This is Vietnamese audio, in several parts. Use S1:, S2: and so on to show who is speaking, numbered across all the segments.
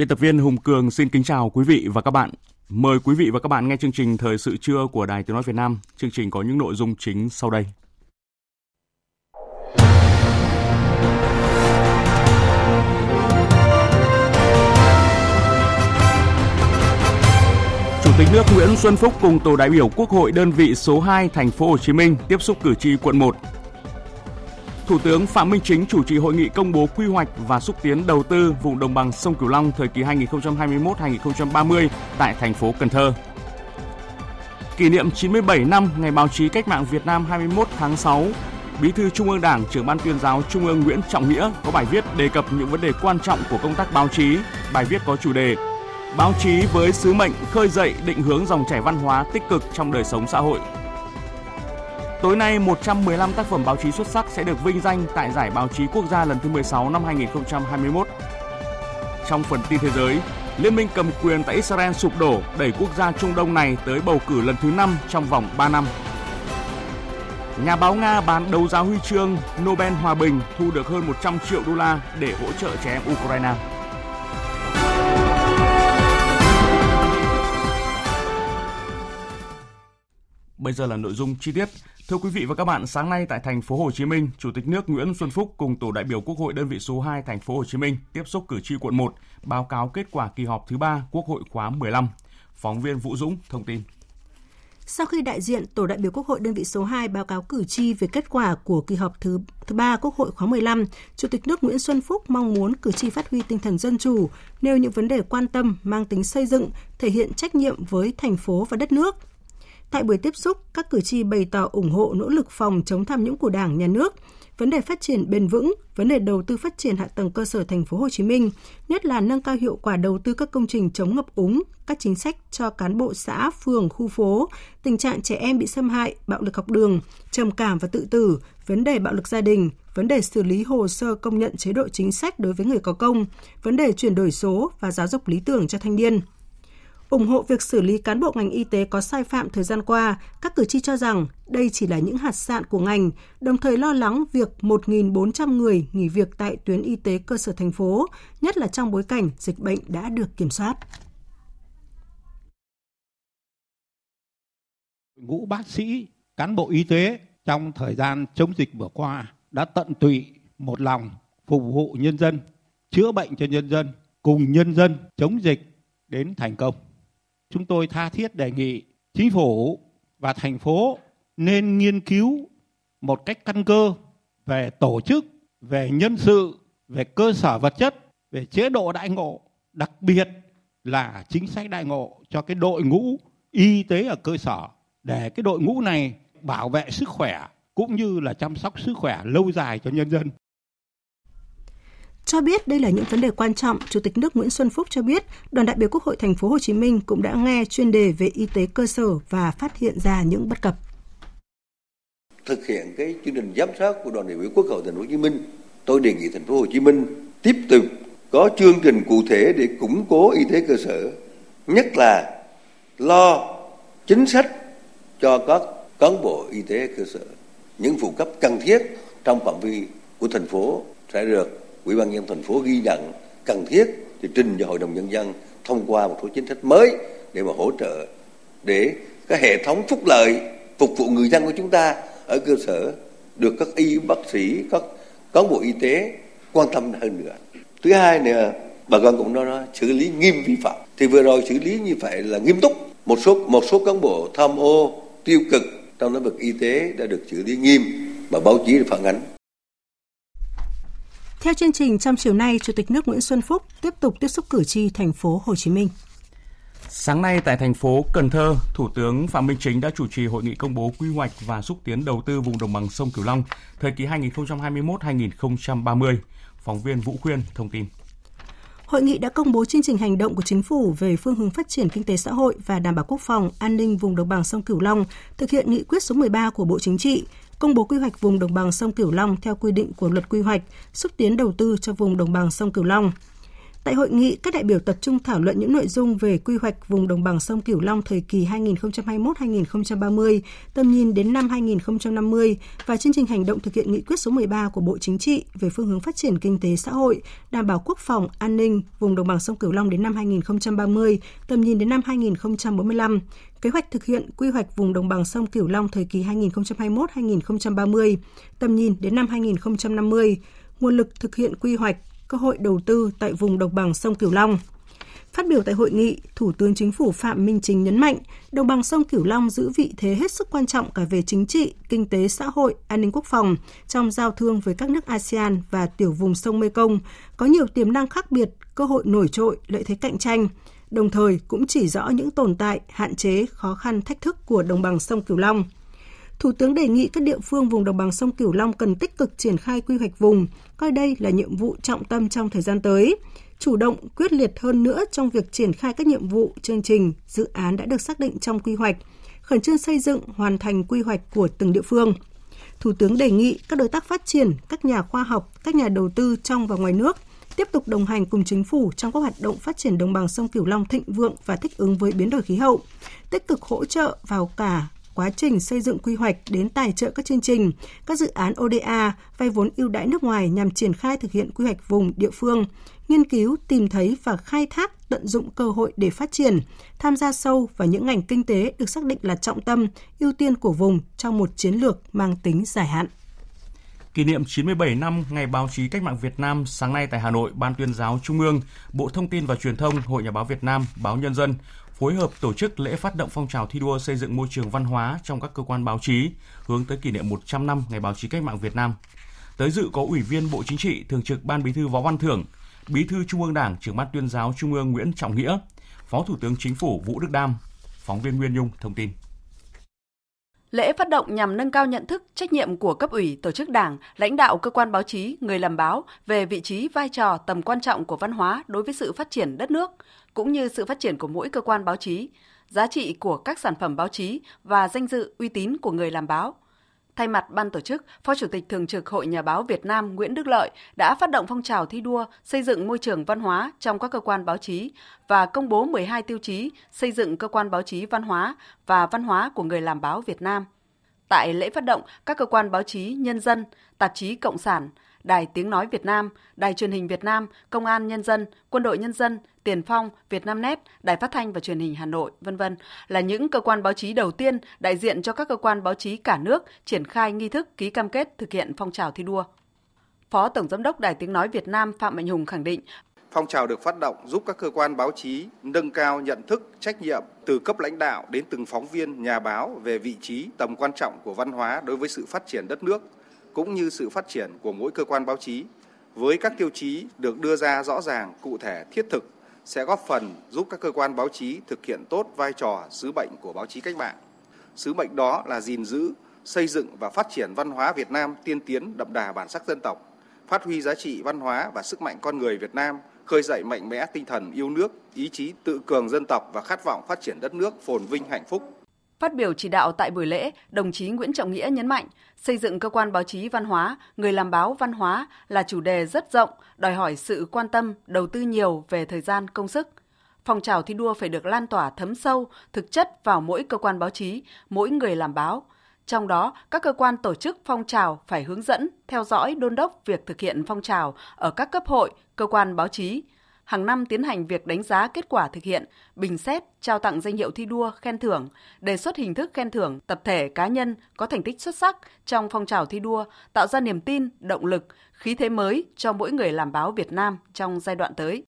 S1: Biên tập viên Hùng Cường xin kính chào quý vị và các bạn. Mời quý vị và các bạn nghe chương trình Thời sự trưa của Đài Tiếng Nói Việt Nam. Chương trình có những nội dung chính sau đây. Chủ tịch nước Nguyễn Xuân Phúc cùng tổ đại biểu Quốc hội đơn vị số 2 thành phố Hồ Chí Minh tiếp xúc cử tri quận 1 Thủ tướng Phạm Minh Chính chủ trì hội nghị công bố quy hoạch và xúc tiến đầu tư vùng đồng bằng sông Cửu Long thời kỳ 2021-2030 tại thành phố Cần Thơ. Kỷ niệm 97 năm Ngày báo chí cách mạng Việt Nam 21 tháng 6, Bí thư Trung ương Đảng, trưởng ban tuyên giáo Trung ương Nguyễn Trọng Nghĩa có bài viết đề cập những vấn đề quan trọng của công tác báo chí. Bài viết có chủ đề Báo chí với sứ mệnh khơi dậy định hướng dòng chảy văn hóa tích cực trong đời sống xã hội Tối nay, 115 tác phẩm báo chí xuất sắc sẽ được vinh danh tại Giải báo chí quốc gia lần thứ 16 năm 2021. Trong phần tin thế giới, Liên minh cầm quyền tại Israel sụp đổ đẩy quốc gia Trung Đông này tới bầu cử lần thứ 5 trong vòng 3 năm. Nhà báo Nga bán đấu giá huy chương Nobel Hòa bình thu được hơn 100 triệu đô la để hỗ trợ trẻ em Ukraine. Bây giờ là nội dung chi tiết. Thưa quý vị và các bạn, sáng nay tại thành phố Hồ Chí Minh, Chủ tịch nước Nguyễn Xuân Phúc cùng tổ đại biểu Quốc hội đơn vị số 2 thành phố Hồ Chí Minh tiếp xúc cử tri quận 1, báo cáo kết quả kỳ họp thứ 3 Quốc hội khóa 15. Phóng viên Vũ Dũng thông tin.
S2: Sau khi đại diện tổ đại biểu Quốc hội đơn vị số 2 báo cáo cử tri về kết quả của kỳ họp thứ thứ 3 Quốc hội khóa 15, Chủ tịch nước Nguyễn Xuân Phúc mong muốn cử tri phát huy tinh thần dân chủ, nêu những vấn đề quan tâm mang tính xây dựng, thể hiện trách nhiệm với thành phố và đất nước – Tại buổi tiếp xúc, các cử tri bày tỏ ủng hộ nỗ lực phòng chống tham nhũng của Đảng, Nhà nước, vấn đề phát triển bền vững, vấn đề đầu tư phát triển hạ tầng cơ sở thành phố Hồ Chí Minh, nhất là nâng cao hiệu quả đầu tư các công trình chống ngập úng, các chính sách cho cán bộ xã, phường, khu phố, tình trạng trẻ em bị xâm hại, bạo lực học đường, trầm cảm và tự tử, vấn đề bạo lực gia đình, vấn đề xử lý hồ sơ công nhận chế độ chính sách đối với người có công, vấn đề chuyển đổi số và giáo dục lý tưởng cho thanh niên ủng hộ việc xử lý cán bộ ngành y tế có sai phạm thời gian qua, các cử tri cho rằng đây chỉ là những hạt sạn của ngành, đồng thời lo lắng việc 1.400 người nghỉ việc tại tuyến y tế cơ sở thành phố, nhất là trong bối cảnh dịch bệnh đã được kiểm soát.
S3: Ngũ bác sĩ, cán bộ y tế trong thời gian chống dịch vừa qua đã tận tụy một lòng phục vụ nhân dân, chữa bệnh cho nhân dân, cùng nhân dân chống dịch đến thành công chúng tôi tha thiết đề nghị chính phủ và thành phố nên nghiên cứu một cách căn cơ về tổ chức, về nhân sự, về cơ sở vật chất, về chế độ đại ngộ, đặc biệt là chính sách đại ngộ cho cái đội ngũ y tế ở cơ sở để cái đội ngũ này bảo vệ sức khỏe cũng như là chăm sóc sức khỏe lâu dài cho nhân dân.
S2: Cho biết đây là những vấn đề quan trọng, Chủ tịch nước Nguyễn Xuân Phúc cho biết, đoàn đại biểu Quốc hội thành phố Hồ Chí Minh cũng đã nghe chuyên đề về y tế cơ sở và phát hiện ra những bất cập.
S4: Thực hiện cái chương trình giám sát của đoàn đại biểu Quốc hội thành phố Hồ Chí Minh, tôi đề nghị thành phố Hồ Chí Minh tiếp tục có chương trình cụ thể để củng cố y tế cơ sở, nhất là lo chính sách cho các cán bộ y tế cơ sở. Những phụ cấp cần thiết trong phạm vi của thành phố sẽ được Ủy ban nhân thành phố ghi nhận cần thiết thì trình cho Hội đồng Nhân dân thông qua một số chính sách mới để mà hỗ trợ để cái hệ thống phúc lợi phục vụ người dân của chúng ta ở cơ sở được các y bác sĩ các cán bộ y tế quan tâm hơn nữa. Thứ hai nữa bà con cũng nói, nói xử lý nghiêm vi phạm. Thì vừa rồi xử lý như vậy là nghiêm túc. Một số một số cán bộ tham ô tiêu cực trong lĩnh vực y tế đã được xử lý nghiêm mà báo chí phản ánh.
S2: Theo chương trình trong chiều nay, Chủ tịch nước Nguyễn Xuân Phúc tiếp tục tiếp xúc cử tri thành phố Hồ Chí Minh.
S1: Sáng nay tại thành phố Cần Thơ, Thủ tướng Phạm Minh Chính đã chủ trì hội nghị công bố quy hoạch và xúc tiến đầu tư vùng đồng bằng sông Cửu Long thời kỳ 2021-2030. Phóng viên Vũ Khuyên thông tin.
S2: Hội nghị đã công bố chương trình hành động của chính phủ về phương hướng phát triển kinh tế xã hội và đảm bảo quốc phòng, an ninh vùng đồng bằng sông Cửu Long, thực hiện nghị quyết số 13 của Bộ Chính trị, công bố quy hoạch vùng đồng bằng sông Cửu Long theo quy định của luật quy hoạch, xúc tiến đầu tư cho vùng đồng bằng sông Cửu Long. Tại hội nghị, các đại biểu tập trung thảo luận những nội dung về quy hoạch vùng đồng bằng sông Cửu Long thời kỳ 2021-2030, tầm nhìn đến năm 2050 và chương trình hành động thực hiện nghị quyết số 13 của Bộ Chính trị về phương hướng phát triển kinh tế xã hội, đảm bảo quốc phòng, an ninh vùng đồng bằng sông Cửu Long đến năm 2030, tầm nhìn đến năm 2045, kế hoạch thực hiện quy hoạch vùng đồng bằng sông Cửu Long thời kỳ 2021-2030, tầm nhìn đến năm 2050, nguồn lực thực hiện quy hoạch, cơ hội đầu tư tại vùng đồng bằng sông Cửu Long. Phát biểu tại hội nghị, Thủ tướng Chính phủ Phạm Minh Chính nhấn mạnh, đồng bằng sông Cửu Long giữ vị thế hết sức quan trọng cả về chính trị, kinh tế, xã hội, an ninh quốc phòng trong giao thương với các nước ASEAN và tiểu vùng sông Mekong, có nhiều tiềm năng khác biệt, cơ hội nổi trội, lợi thế cạnh tranh, đồng thời cũng chỉ rõ những tồn tại, hạn chế, khó khăn, thách thức của đồng bằng sông Cửu Long – Thủ tướng đề nghị các địa phương vùng đồng bằng sông Cửu Long cần tích cực triển khai quy hoạch vùng, coi đây là nhiệm vụ trọng tâm trong thời gian tới, chủ động quyết liệt hơn nữa trong việc triển khai các nhiệm vụ, chương trình, dự án đã được xác định trong quy hoạch, khẩn trương xây dựng, hoàn thành quy hoạch của từng địa phương. Thủ tướng đề nghị các đối tác phát triển, các nhà khoa học, các nhà đầu tư trong và ngoài nước tiếp tục đồng hành cùng chính phủ trong các hoạt động phát triển đồng bằng sông Cửu Long thịnh vượng và thích ứng với biến đổi khí hậu, tích cực hỗ trợ vào cả quá trình xây dựng quy hoạch đến tài trợ các chương trình, các dự án ODA, vay vốn ưu đãi nước ngoài nhằm triển khai thực hiện quy hoạch vùng địa phương, nghiên cứu, tìm thấy và khai thác tận dụng cơ hội để phát triển, tham gia sâu vào những ngành kinh tế được xác định là trọng tâm, ưu tiên của vùng trong một chiến lược mang tính dài hạn.
S1: Kỷ niệm 97 năm Ngày báo chí cách mạng Việt Nam sáng nay tại Hà Nội, Ban tuyên giáo Trung ương, Bộ Thông tin và Truyền thông, Hội Nhà báo Việt Nam, Báo Nhân dân phối hợp tổ chức lễ phát động phong trào thi đua xây dựng môi trường văn hóa trong các cơ quan báo chí, hướng tới kỷ niệm 100 năm Ngày báo chí cách mạng Việt Nam. Tới dự có Ủy viên Bộ Chính trị, Thường trực Ban Bí thư Võ Văn Thưởng, Bí thư Trung ương Đảng, trưởng ban tuyên giáo Trung ương Nguyễn Trọng Nghĩa, Phó Thủ tướng Chính phủ Vũ Đức Đam. Phóng viên Nguyên Nhung thông tin.
S5: Lễ phát động nhằm nâng cao nhận thức, trách nhiệm của cấp ủy, tổ chức đảng, lãnh đạo cơ quan báo chí, người làm báo về vị trí, vai trò, tầm quan trọng của văn hóa đối với sự phát triển đất nước, cũng như sự phát triển của mỗi cơ quan báo chí, giá trị của các sản phẩm báo chí và danh dự uy tín của người làm báo. Thay mặt ban tổ chức, Phó Chủ tịch Thường trực Hội Nhà báo Việt Nam Nguyễn Đức Lợi đã phát động phong trào thi đua xây dựng môi trường văn hóa trong các cơ quan báo chí và công bố 12 tiêu chí xây dựng cơ quan báo chí văn hóa và văn hóa của người làm báo Việt Nam. Tại lễ phát động, các cơ quan báo chí Nhân dân, Tạp chí Cộng sản, Đài Tiếng Nói Việt Nam, Đài Truyền hình Việt Nam, Công an Nhân dân, Quân đội Nhân dân, Tiền Phong, Việt Nam Net, Đài Phát thanh và Truyền hình Hà Nội, vân vân là những cơ quan báo chí đầu tiên đại diện cho các cơ quan báo chí cả nước triển khai nghi thức ký cam kết thực hiện phong trào thi đua. Phó Tổng Giám đốc Đài Tiếng Nói Việt Nam Phạm Mạnh Hùng khẳng định
S6: Phong trào được phát động giúp các cơ quan báo chí nâng cao nhận thức, trách nhiệm từ cấp lãnh đạo đến từng phóng viên, nhà báo về vị trí, tầm quan trọng của văn hóa đối với sự phát triển đất nước, cũng như sự phát triển của mỗi cơ quan báo chí với các tiêu chí được đưa ra rõ ràng, cụ thể, thiết thực sẽ góp phần giúp các cơ quan báo chí thực hiện tốt vai trò sứ mệnh của báo chí cách mạng. Sứ mệnh đó là gìn giữ, xây dựng và phát triển văn hóa Việt Nam tiên tiến đậm đà bản sắc dân tộc, phát huy giá trị văn hóa và sức mạnh con người Việt Nam, khơi dậy mạnh mẽ tinh thần yêu nước, ý chí tự cường dân tộc và khát vọng phát triển đất nước phồn vinh hạnh phúc.
S5: Phát biểu chỉ đạo tại buổi lễ, đồng chí Nguyễn Trọng Nghĩa nhấn mạnh, xây dựng cơ quan báo chí văn hóa, người làm báo văn hóa là chủ đề rất rộng, đòi hỏi sự quan tâm, đầu tư nhiều về thời gian, công sức. Phong trào thi đua phải được lan tỏa thấm sâu, thực chất vào mỗi cơ quan báo chí, mỗi người làm báo. Trong đó, các cơ quan tổ chức phong trào phải hướng dẫn, theo dõi, đôn đốc việc thực hiện phong trào ở các cấp hội, cơ quan báo chí, hàng năm tiến hành việc đánh giá kết quả thực hiện, bình xét, trao tặng danh hiệu thi đua, khen thưởng, đề xuất hình thức khen thưởng tập thể cá nhân có thành tích xuất sắc trong phong trào thi đua, tạo ra niềm tin, động lực, khí thế mới cho mỗi người làm báo Việt Nam trong giai đoạn tới.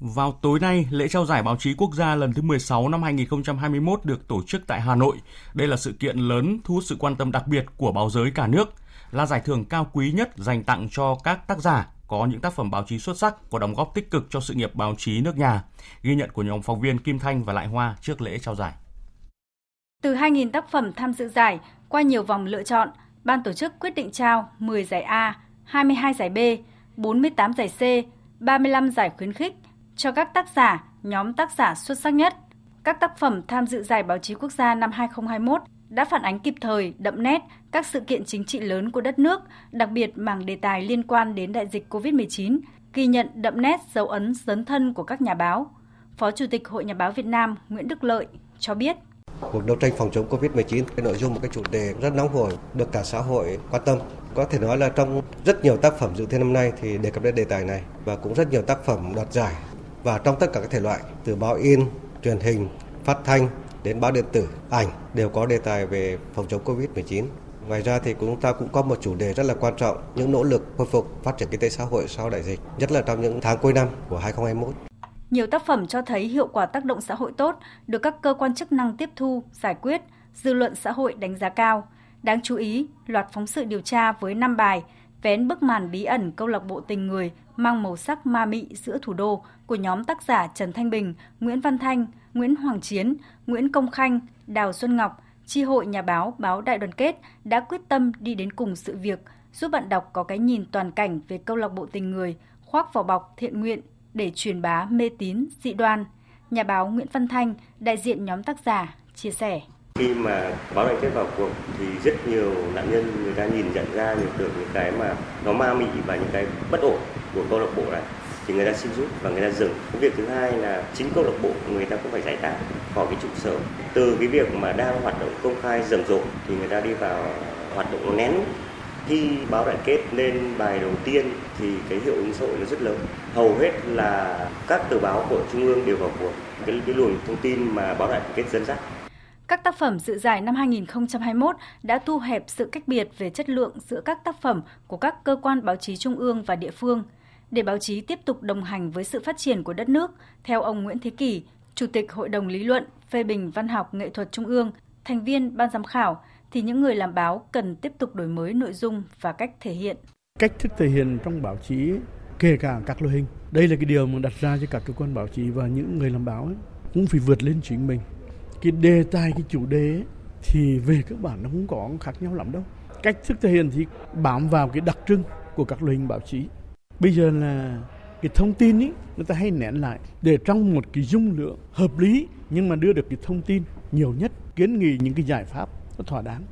S1: Vào tối nay, lễ trao giải báo chí quốc gia lần thứ 16 năm 2021 được tổ chức tại Hà Nội. Đây là sự kiện lớn thu hút sự quan tâm đặc biệt của báo giới cả nước – là giải thưởng cao quý nhất dành tặng cho các tác giả có những tác phẩm báo chí xuất sắc có đóng góp tích cực cho sự nghiệp báo chí nước nhà. Ghi nhận của nhóm phóng viên Kim Thanh và Lại Hoa trước lễ trao giải.
S7: Từ 2.000 tác phẩm tham dự giải, qua nhiều vòng lựa chọn, ban tổ chức quyết định trao 10 giải A, 22 giải B, 48 giải C, 35 giải khuyến khích cho các tác giả, nhóm tác giả xuất sắc nhất. Các tác phẩm tham dự giải báo chí quốc gia năm 2021 đã phản ánh kịp thời, đậm nét các sự kiện chính trị lớn của đất nước, đặc biệt mảng đề tài liên quan đến đại dịch COVID-19, ghi nhận đậm nét dấu ấn dấn thân của các nhà báo. Phó Chủ tịch Hội Nhà báo Việt Nam Nguyễn Đức Lợi cho biết.
S8: Cuộc đấu tranh phòng chống Covid-19 cái nội dung một cái chủ đề rất nóng hổi được cả xã hội quan tâm. Có thể nói là trong rất nhiều tác phẩm dự thi năm nay thì đề cập đến đề tài này và cũng rất nhiều tác phẩm đoạt giải và trong tất cả các thể loại từ báo in, truyền hình, phát thanh đến báo điện tử, ảnh đều có đề tài về phòng chống Covid-19. Ngoài ra thì chúng ta cũng có một chủ đề rất là quan trọng, những nỗ lực khôi phục phát triển kinh tế xã hội sau đại dịch, nhất là trong những tháng cuối năm của 2021.
S7: Nhiều tác phẩm cho thấy hiệu quả tác động xã hội tốt, được các cơ quan chức năng tiếp thu, giải quyết, dư luận xã hội đánh giá cao. Đáng chú ý, loạt phóng sự điều tra với 5 bài vén bức màn bí ẩn câu lạc bộ tình người mang màu sắc ma mị giữa thủ đô của nhóm tác giả Trần Thanh Bình, Nguyễn Văn Thanh, Nguyễn Hoàng Chiến, Nguyễn Công Khanh, Đào Xuân Ngọc, Chi hội Nhà báo Báo Đại đoàn kết đã quyết tâm đi đến cùng sự việc, giúp bạn đọc có cái nhìn toàn cảnh về câu lạc bộ tình người, khoác vỏ bọc thiện nguyện để truyền bá mê tín, dị đoan. Nhà báo Nguyễn Văn Thanh, đại diện nhóm tác giả, chia sẻ.
S9: Khi mà báo đại kết vào cuộc thì rất nhiều nạn nhân người ta nhìn nhận ra được những cái mà nó ma mị và những cái bất ổn của câu lạc bộ này thì người ta xin rút và người ta dừng. Cái việc thứ hai là chính câu lạc bộ người ta cũng phải giải tán khỏi cái trụ sở. Từ cái việc mà đang hoạt động công khai rầm rộ thì người ta đi vào hoạt động nén khi báo đại kết lên bài đầu tiên thì cái hiệu ứng xã hội nó rất lớn hầu hết là các tờ báo của trung ương đều vào cuộc cái, cái luồng thông tin mà báo đại kết dẫn dắt
S7: các tác phẩm dự giải năm 2021 đã thu hẹp sự cách biệt về chất lượng giữa các tác phẩm của các cơ quan báo chí trung ương và địa phương. Để báo chí tiếp tục đồng hành với sự phát triển của đất nước, theo ông Nguyễn Thế Kỷ, Chủ tịch Hội đồng Lý luận, Phê bình Văn học Nghệ thuật Trung ương, thành viên ban giám khảo, thì những người làm báo cần tiếp tục đổi mới nội dung và cách thể hiện.
S10: Cách thức thể hiện trong báo chí, kể cả các loại hình, đây là cái điều mà đặt ra cho các cơ quan báo chí và những người làm báo ấy, cũng phải vượt lên chính mình. Cái đề tài, cái chủ đề ấy, thì về các bản nó cũng có khác nhau lắm đâu. Cách thức thể hiện thì bám vào cái đặc trưng của các loại hình báo chí. Bây giờ là cái thông tin ấy, người ta hay nén lại để trong một cái dung lượng hợp lý nhưng mà đưa được cái thông tin nhiều nhất kiến nghị những cái giải pháp nó thỏa đáng.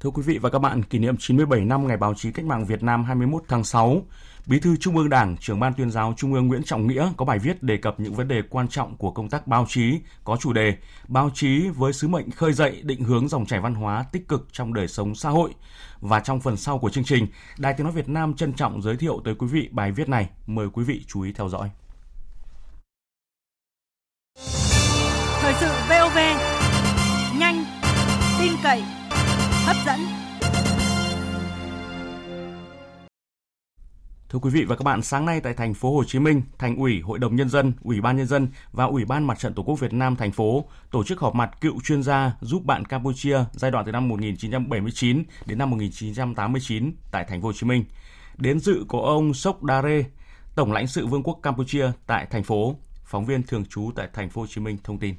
S1: Thưa quý vị và các bạn, kỷ niệm 97 năm Ngày báo chí cách mạng Việt Nam 21 tháng 6, Bí thư Trung ương Đảng, trưởng ban tuyên giáo Trung ương Nguyễn Trọng Nghĩa có bài viết đề cập những vấn đề quan trọng của công tác báo chí có chủ đề Báo chí với sứ mệnh khơi dậy định hướng dòng chảy văn hóa tích cực trong đời sống xã hội. Và trong phần sau của chương trình, Đài Tiếng Nói Việt Nam trân trọng giới thiệu tới quý vị bài viết này. Mời quý vị chú ý theo dõi.
S11: Thời sự VOV, nhanh, tin cậy, hấp dẫn.
S1: Thưa quý vị và các bạn, sáng nay tại thành phố Hồ Chí Minh, Thành ủy, Hội đồng nhân dân, Ủy ban nhân dân và Ủy ban Mặt trận Tổ quốc Việt Nam thành phố tổ chức họp mặt cựu chuyên gia giúp bạn Campuchia giai đoạn từ năm 1979 đến năm 1989 tại thành phố Hồ Chí Minh. Đến dự có ông Sok Dare, Tổng lãnh sự Vương quốc Campuchia tại thành phố. Phóng viên thường trú tại thành phố Hồ Chí Minh thông tin.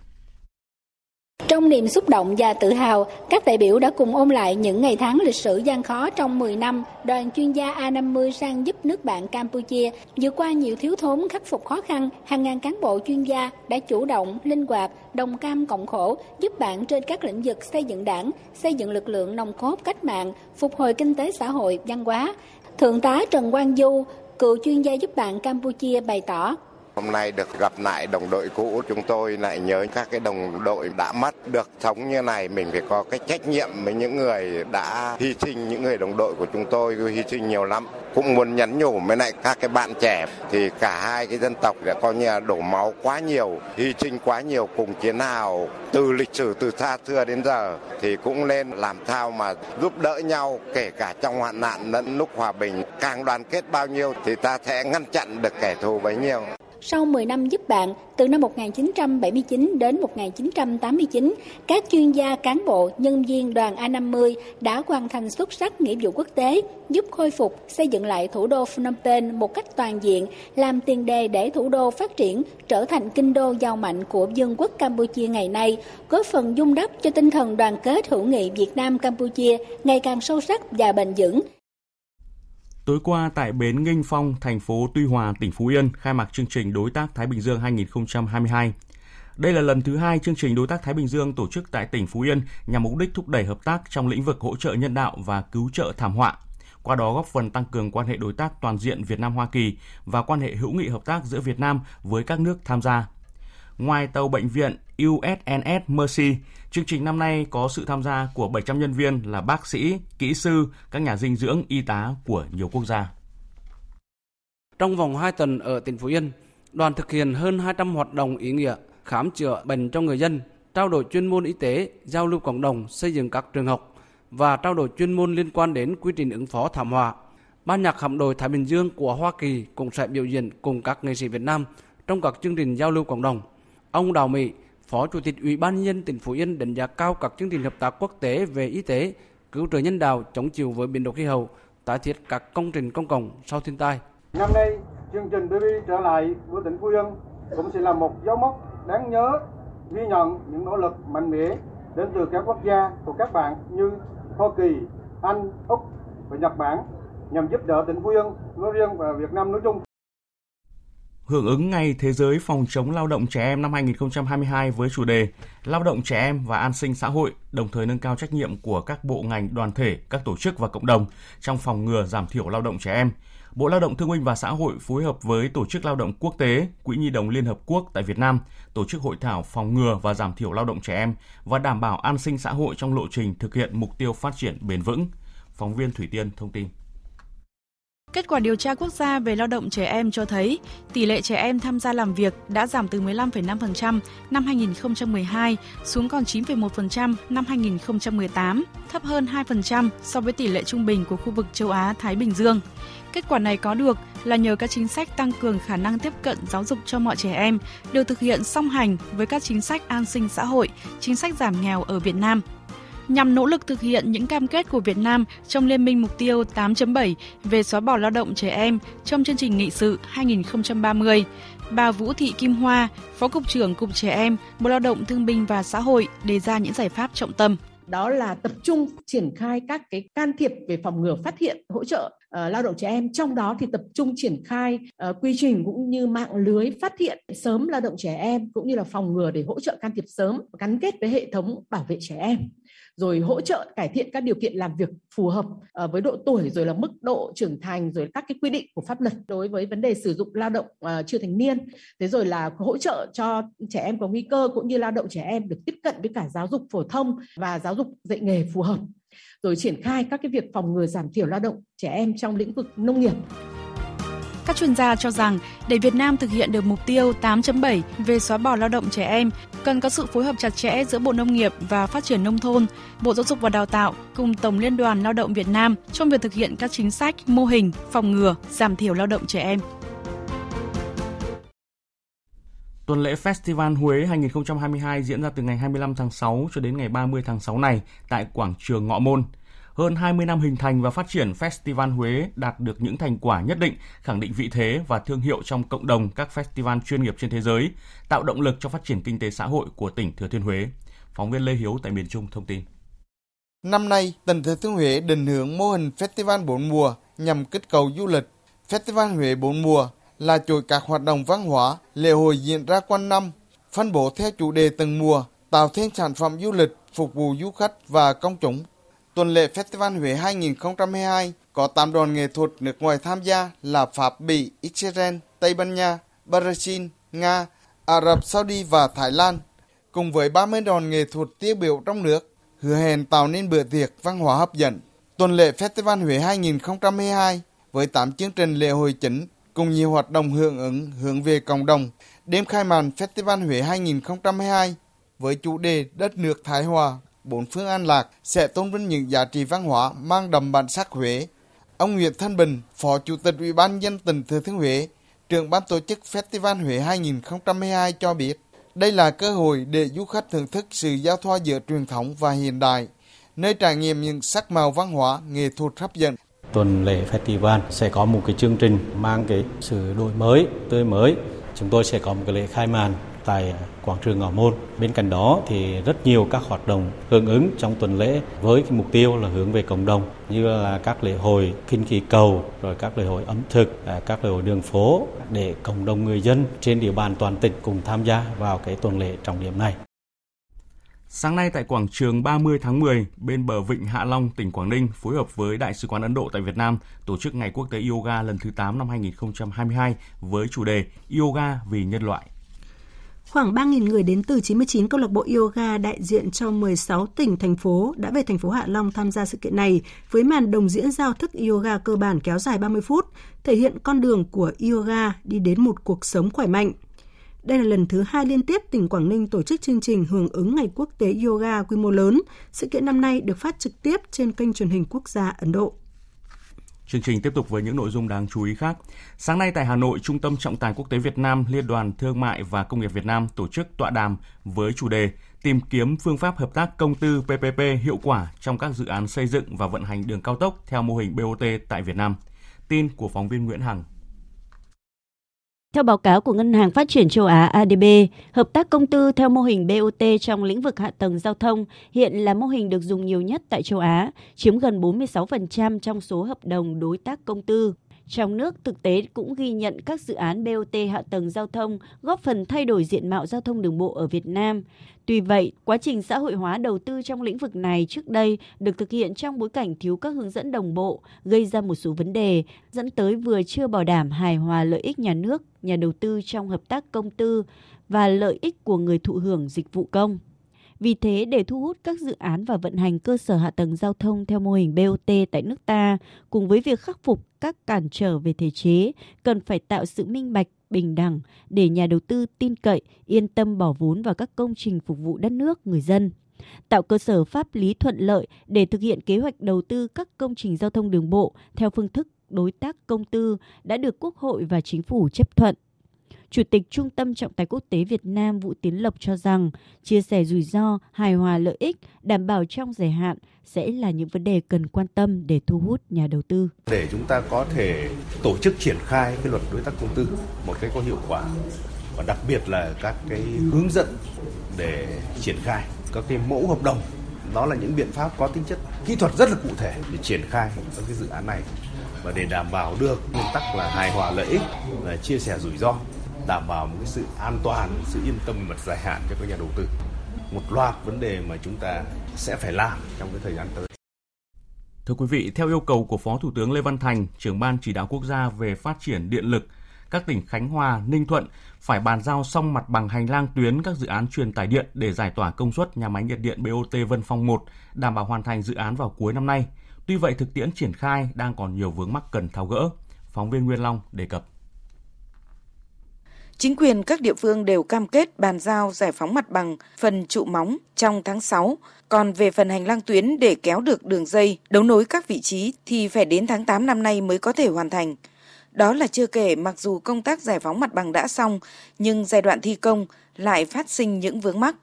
S12: Trong niềm xúc động và tự hào, các đại biểu đã cùng ôn lại những ngày tháng lịch sử gian khó trong 10 năm đoàn chuyên gia A50 sang giúp nước bạn Campuchia vượt qua nhiều thiếu thốn khắc phục khó khăn. Hàng ngàn cán bộ chuyên gia đã chủ động, linh hoạt, đồng cam cộng khổ giúp bạn trên các lĩnh vực xây dựng đảng, xây dựng lực lượng nòng cốt cách mạng, phục hồi kinh tế xã hội, văn hóa. Thượng tá Trần Quang Du, cựu chuyên gia giúp bạn Campuchia bày tỏ
S13: Hôm nay được gặp lại đồng đội cũ, chúng tôi lại nhớ các cái đồng đội đã mất. Được sống như này, mình phải có cái trách nhiệm với những người đã hy sinh, những người đồng đội của chúng tôi hy sinh nhiều lắm. Cũng muốn nhắn nhủ với lại các cái bạn trẻ thì cả hai cái dân tộc đã coi như là đổ máu quá nhiều, hy sinh quá nhiều cùng chiến hào từ lịch sử từ xa xưa đến giờ thì cũng nên làm sao mà giúp đỡ nhau kể cả trong hoạn nạn lẫn lúc hòa bình càng đoàn kết bao nhiêu thì ta sẽ ngăn chặn được kẻ thù bấy nhiêu
S12: sau 10 năm giúp bạn từ năm 1979 đến 1989, các chuyên gia, cán bộ, nhân viên đoàn A50 đã hoàn thành xuất sắc nghĩa vụ quốc tế, giúp khôi phục, xây dựng lại thủ đô Phnom Penh một cách toàn diện, làm tiền đề để thủ đô phát triển, trở thành kinh đô giàu mạnh của Vương quốc Campuchia ngày nay, góp phần dung đắp cho tinh thần đoàn kết hữu nghị Việt Nam-Campuchia ngày càng sâu sắc và bền vững,
S1: Tối qua tại bến Nghinh Phong, thành phố Tuy Hòa, tỉnh Phú Yên khai mạc chương trình Đối tác Thái Bình Dương 2022. Đây là lần thứ hai chương trình Đối tác Thái Bình Dương tổ chức tại tỉnh Phú Yên nhằm mục đích thúc đẩy hợp tác trong lĩnh vực hỗ trợ nhân đạo và cứu trợ thảm họa. Qua đó góp phần tăng cường quan hệ đối tác toàn diện Việt Nam Hoa Kỳ và quan hệ hữu nghị hợp tác giữa Việt Nam với các nước tham gia. Ngoài tàu bệnh viện USNS Mercy, chương trình năm nay có sự tham gia của 700 nhân viên là bác sĩ, kỹ sư, các nhà dinh dưỡng, y tá của nhiều quốc gia.
S14: Trong vòng 2 tuần ở tỉnh Phú Yên, đoàn thực hiện hơn 200 hoạt động ý nghĩa khám chữa bệnh cho người dân, trao đổi chuyên môn y tế, giao lưu cộng đồng, xây dựng các trường học và trao đổi chuyên môn liên quan đến quy trình ứng phó thảm họa. Ban nhạc hạm đội Thái Bình Dương của Hoa Kỳ cũng sẽ biểu diễn cùng các nghệ sĩ Việt Nam trong các chương trình giao lưu cộng đồng. Ông Đào Mỹ, Phó Chủ tịch Ủy ban nhân dân tỉnh Phú Yên đánh giá cao các chương trình hợp tác quốc tế về y tế, cứu trợ nhân đạo, chống chịu với biến đổi khí hậu, tái thiết các công trình công cộng sau thiên tai.
S15: Năm nay, chương trình BB trở lại của tỉnh Phú Yên cũng sẽ là một dấu mốc đáng nhớ ghi nhận những nỗ lực mạnh mẽ đến từ các quốc gia của các bạn như Hoa Kỳ, Anh, Úc và Nhật Bản nhằm giúp đỡ tỉnh Phú Yên nói riêng và Việt Nam nói chung
S1: hưởng ứng Ngày Thế giới phòng chống lao động trẻ em năm 2022 với chủ đề Lao động trẻ em và an sinh xã hội, đồng thời nâng cao trách nhiệm của các bộ ngành, đoàn thể, các tổ chức và cộng đồng trong phòng ngừa giảm thiểu lao động trẻ em. Bộ Lao động Thương binh và Xã hội phối hợp với Tổ chức Lao động Quốc tế, Quỹ Nhi đồng Liên Hợp Quốc tại Việt Nam tổ chức hội thảo phòng ngừa và giảm thiểu lao động trẻ em và đảm bảo an sinh xã hội trong lộ trình thực hiện mục tiêu phát triển bền vững. Phóng viên Thủy Tiên thông tin.
S16: Kết quả điều tra quốc gia về lao động trẻ em cho thấy tỷ lệ trẻ em tham gia làm việc đã giảm từ 15,5% năm 2012 xuống còn 9,1% năm 2018, thấp hơn 2% so với tỷ lệ trung bình của khu vực châu Á Thái Bình Dương. Kết quả này có được là nhờ các chính sách tăng cường khả năng tiếp cận giáo dục cho mọi trẻ em được thực hiện song hành với các chính sách an sinh xã hội, chính sách giảm nghèo ở Việt Nam nhằm nỗ lực thực hiện những cam kết của Việt Nam trong Liên minh Mục tiêu 8.7 về xóa bỏ lao động trẻ em trong chương trình nghị sự 2030. Bà Vũ Thị Kim Hoa, Phó Cục trưởng Cục Trẻ Em, Bộ Lao động Thương binh và Xã hội đề ra những giải pháp trọng tâm
S17: đó là tập trung triển khai các cái can thiệp về phòng ngừa phát hiện hỗ trợ uh, lao động trẻ em. Trong đó thì tập trung triển khai uh, quy trình cũng như mạng lưới phát hiện sớm lao động trẻ em cũng như là phòng ngừa để hỗ trợ can thiệp sớm gắn kết với hệ thống bảo vệ trẻ em rồi hỗ trợ cải thiện các điều kiện làm việc phù hợp uh, với độ tuổi rồi là mức độ trưởng thành rồi các cái quy định của pháp luật đối với vấn đề sử dụng lao động uh, chưa thành niên. Thế rồi là hỗ trợ cho trẻ em có nguy cơ cũng như lao động trẻ em được tiếp cận với cả giáo dục phổ thông và giáo dục dạy nghề phù hợp rồi triển khai các cái việc phòng ngừa giảm thiểu lao động trẻ em trong lĩnh vực nông nghiệp
S16: các chuyên gia cho rằng để Việt Nam thực hiện được mục tiêu 8.7 về xóa bỏ lao động trẻ em, cần có sự phối hợp chặt chẽ giữa Bộ Nông nghiệp và Phát triển Nông thôn, Bộ Giáo dục và Đào tạo cùng Tổng Liên đoàn Lao động Việt Nam trong việc thực hiện các chính sách, mô hình, phòng ngừa, giảm thiểu lao động trẻ em.
S1: Tuần lễ Festival Huế 2022 diễn ra từ ngày 25 tháng 6 cho đến ngày 30 tháng 6 này tại quảng trường Ngọ Môn. Hơn 20 năm hình thành và phát triển Festival Huế đạt được những thành quả nhất định, khẳng định vị thế và thương hiệu trong cộng đồng các festival chuyên nghiệp trên thế giới, tạo động lực cho phát triển kinh tế xã hội của tỉnh Thừa Thiên Huế. Phóng viên Lê Hiếu tại miền Trung thông tin.
S18: Năm nay, tỉnh Thừa Thiên Huế định hướng mô hình Festival bốn mùa nhằm kích cầu du lịch. Festival Huế bốn mùa là chuỗi các hoạt động văn hóa, lễ hội diễn ra quanh năm, phân bổ theo chủ đề từng mùa, tạo thêm sản phẩm du lịch phục vụ du khách và công chúng. Tuần lễ Festival Huế 2022 có 8 đoàn nghệ thuật nước ngoài tham gia là Pháp, Bỉ, Israel, Tây Ban Nha, Brazil, Nga, Ả Rập Saudi và Thái Lan, cùng với 30 đoàn nghệ thuật tiêu biểu trong nước, hứa hẹn tạo nên bữa tiệc văn hóa hấp dẫn. Tuần lễ Festival Huế 2022 với 8 chương trình lễ hội chính cùng nhiều hoạt động hưởng ứng hướng về cộng đồng. Đêm khai màn Festival Huế 2022 với chủ đề Đất nước Thái Hòa bốn phương an lạc sẽ tôn vinh những giá trị văn hóa mang đậm bản sắc Huế. Ông Nguyễn Thanh Bình, Phó Chủ tịch Ủy ban dân tỉnh Thừa Thiên Huế, trưởng ban tổ chức Festival Huế 2022 cho biết, đây là cơ hội để du khách thưởng thức sự giao thoa giữa truyền thống và hiện đại, nơi trải nghiệm những sắc màu văn hóa, nghệ thuật hấp dẫn.
S19: Tuần lễ festival sẽ có một cái chương trình mang cái sự đổi mới, tươi mới. Chúng tôi sẽ có một cái lễ khai màn tại quảng trường Ngọ Môn. Bên cạnh đó thì rất nhiều các hoạt động hưởng ứng trong tuần lễ với cái mục tiêu là hướng về cộng đồng như là các lễ hội kinh khí cầu, rồi các lễ hội ẩm thực, à, các lễ hội đường phố để cộng đồng người dân trên địa bàn toàn tỉnh cùng tham gia vào cái tuần lễ trọng điểm này.
S1: Sáng nay tại quảng trường 30 tháng 10, bên bờ vịnh Hạ Long, tỉnh Quảng Ninh phối hợp với Đại sứ quán Ấn Độ tại Việt Nam tổ chức Ngày Quốc tế Yoga lần thứ 8 năm 2022 với chủ đề Yoga vì nhân loại.
S2: Khoảng 3.000 người đến từ 99 câu lạc bộ yoga đại diện cho 16 tỉnh, thành phố đã về thành phố Hạ Long tham gia sự kiện này với màn đồng diễn giao thức yoga cơ bản kéo dài 30 phút, thể hiện con đường của yoga đi đến một cuộc sống khỏe mạnh. Đây là lần thứ hai liên tiếp tỉnh Quảng Ninh tổ chức chương trình hưởng ứng Ngày Quốc tế Yoga quy mô lớn. Sự kiện năm nay được phát trực tiếp trên kênh truyền hình quốc gia Ấn Độ.
S1: Chương trình tiếp tục với những nội dung đáng chú ý khác. Sáng nay tại Hà Nội, Trung tâm Trọng tài Quốc tế Việt Nam, Liên đoàn Thương mại và Công nghiệp Việt Nam tổ chức tọa đàm với chủ đề tìm kiếm phương pháp hợp tác công tư PPP hiệu quả trong các dự án xây dựng và vận hành đường cao tốc theo mô hình BOT tại Việt Nam. Tin của phóng viên Nguyễn Hằng.
S20: Theo báo cáo của Ngân hàng Phát triển châu Á ADB, hợp tác công tư theo mô hình BOT trong lĩnh vực hạ tầng giao thông hiện là mô hình được dùng nhiều nhất tại châu Á, chiếm gần 46% trong số hợp đồng đối tác công tư. Trong nước, thực tế cũng ghi nhận các dự án BOT hạ tầng giao thông góp phần thay đổi diện mạo giao thông đường bộ ở Việt Nam. Tuy vậy, quá trình xã hội hóa đầu tư trong lĩnh vực này trước đây được thực hiện trong bối cảnh thiếu các hướng dẫn đồng bộ, gây ra một số vấn đề, dẫn tới vừa chưa bảo đảm hài hòa lợi ích nhà nước, nhà đầu tư trong hợp tác công tư và lợi ích của người thụ hưởng dịch vụ công. Vì thế, để thu hút các dự án và vận hành cơ sở hạ tầng giao thông theo mô hình BOT tại nước ta, cùng với việc khắc phục các cản trở về thể chế, cần phải tạo sự minh bạch, bình đẳng để nhà đầu tư tin cậy, yên tâm bỏ vốn vào các công trình phục vụ đất nước, người dân tạo cơ sở pháp lý thuận lợi để thực hiện kế hoạch đầu tư các công trình giao thông đường bộ theo phương thức đối tác công tư đã được Quốc hội và Chính phủ chấp thuận. Chủ tịch Trung tâm Trọng tài Quốc tế Việt Nam Vũ Tiến Lộc cho rằng chia sẻ rủi ro, hài hòa lợi ích, đảm bảo trong dài hạn sẽ là những vấn đề cần quan tâm để thu hút nhà đầu tư.
S21: Để chúng ta có thể tổ chức triển khai cái luật đối tác công tư một cách có hiệu quả và đặc biệt là các cái hướng dẫn để triển khai các cái mẫu hợp đồng đó là những biện pháp có tính chất kỹ thuật rất là cụ thể để triển khai các cái dự án này và để đảm bảo được nguyên tắc là hài hòa lợi ích là chia sẻ rủi ro đảm bảo một cái sự an toàn, sự yên tâm mặt dài hạn cho các nhà đầu tư. Một loạt vấn đề mà chúng ta sẽ phải làm trong cái thời gian tới.
S1: Thưa quý vị, theo yêu cầu của Phó Thủ tướng Lê Văn Thành, trưởng ban chỉ đạo quốc gia về phát triển điện lực, các tỉnh Khánh Hòa, Ninh Thuận phải bàn giao xong mặt bằng hành lang tuyến các dự án truyền tải điện để giải tỏa công suất nhà máy nhiệt điện BOT Vân Phong 1, đảm bảo hoàn thành dự án vào cuối năm nay. Tuy vậy, thực tiễn triển khai đang còn nhiều vướng mắc cần tháo gỡ. Phóng viên Nguyên Long đề cập.
S22: Chính quyền các địa phương đều cam kết bàn giao giải phóng mặt bằng phần trụ móng trong tháng 6. Còn về phần hành lang tuyến để kéo được đường dây, đấu nối các vị trí thì phải đến tháng 8 năm nay mới có thể hoàn thành. Đó là chưa kể mặc dù công tác giải phóng mặt bằng đã xong, nhưng giai đoạn thi công lại phát sinh những vướng mắc.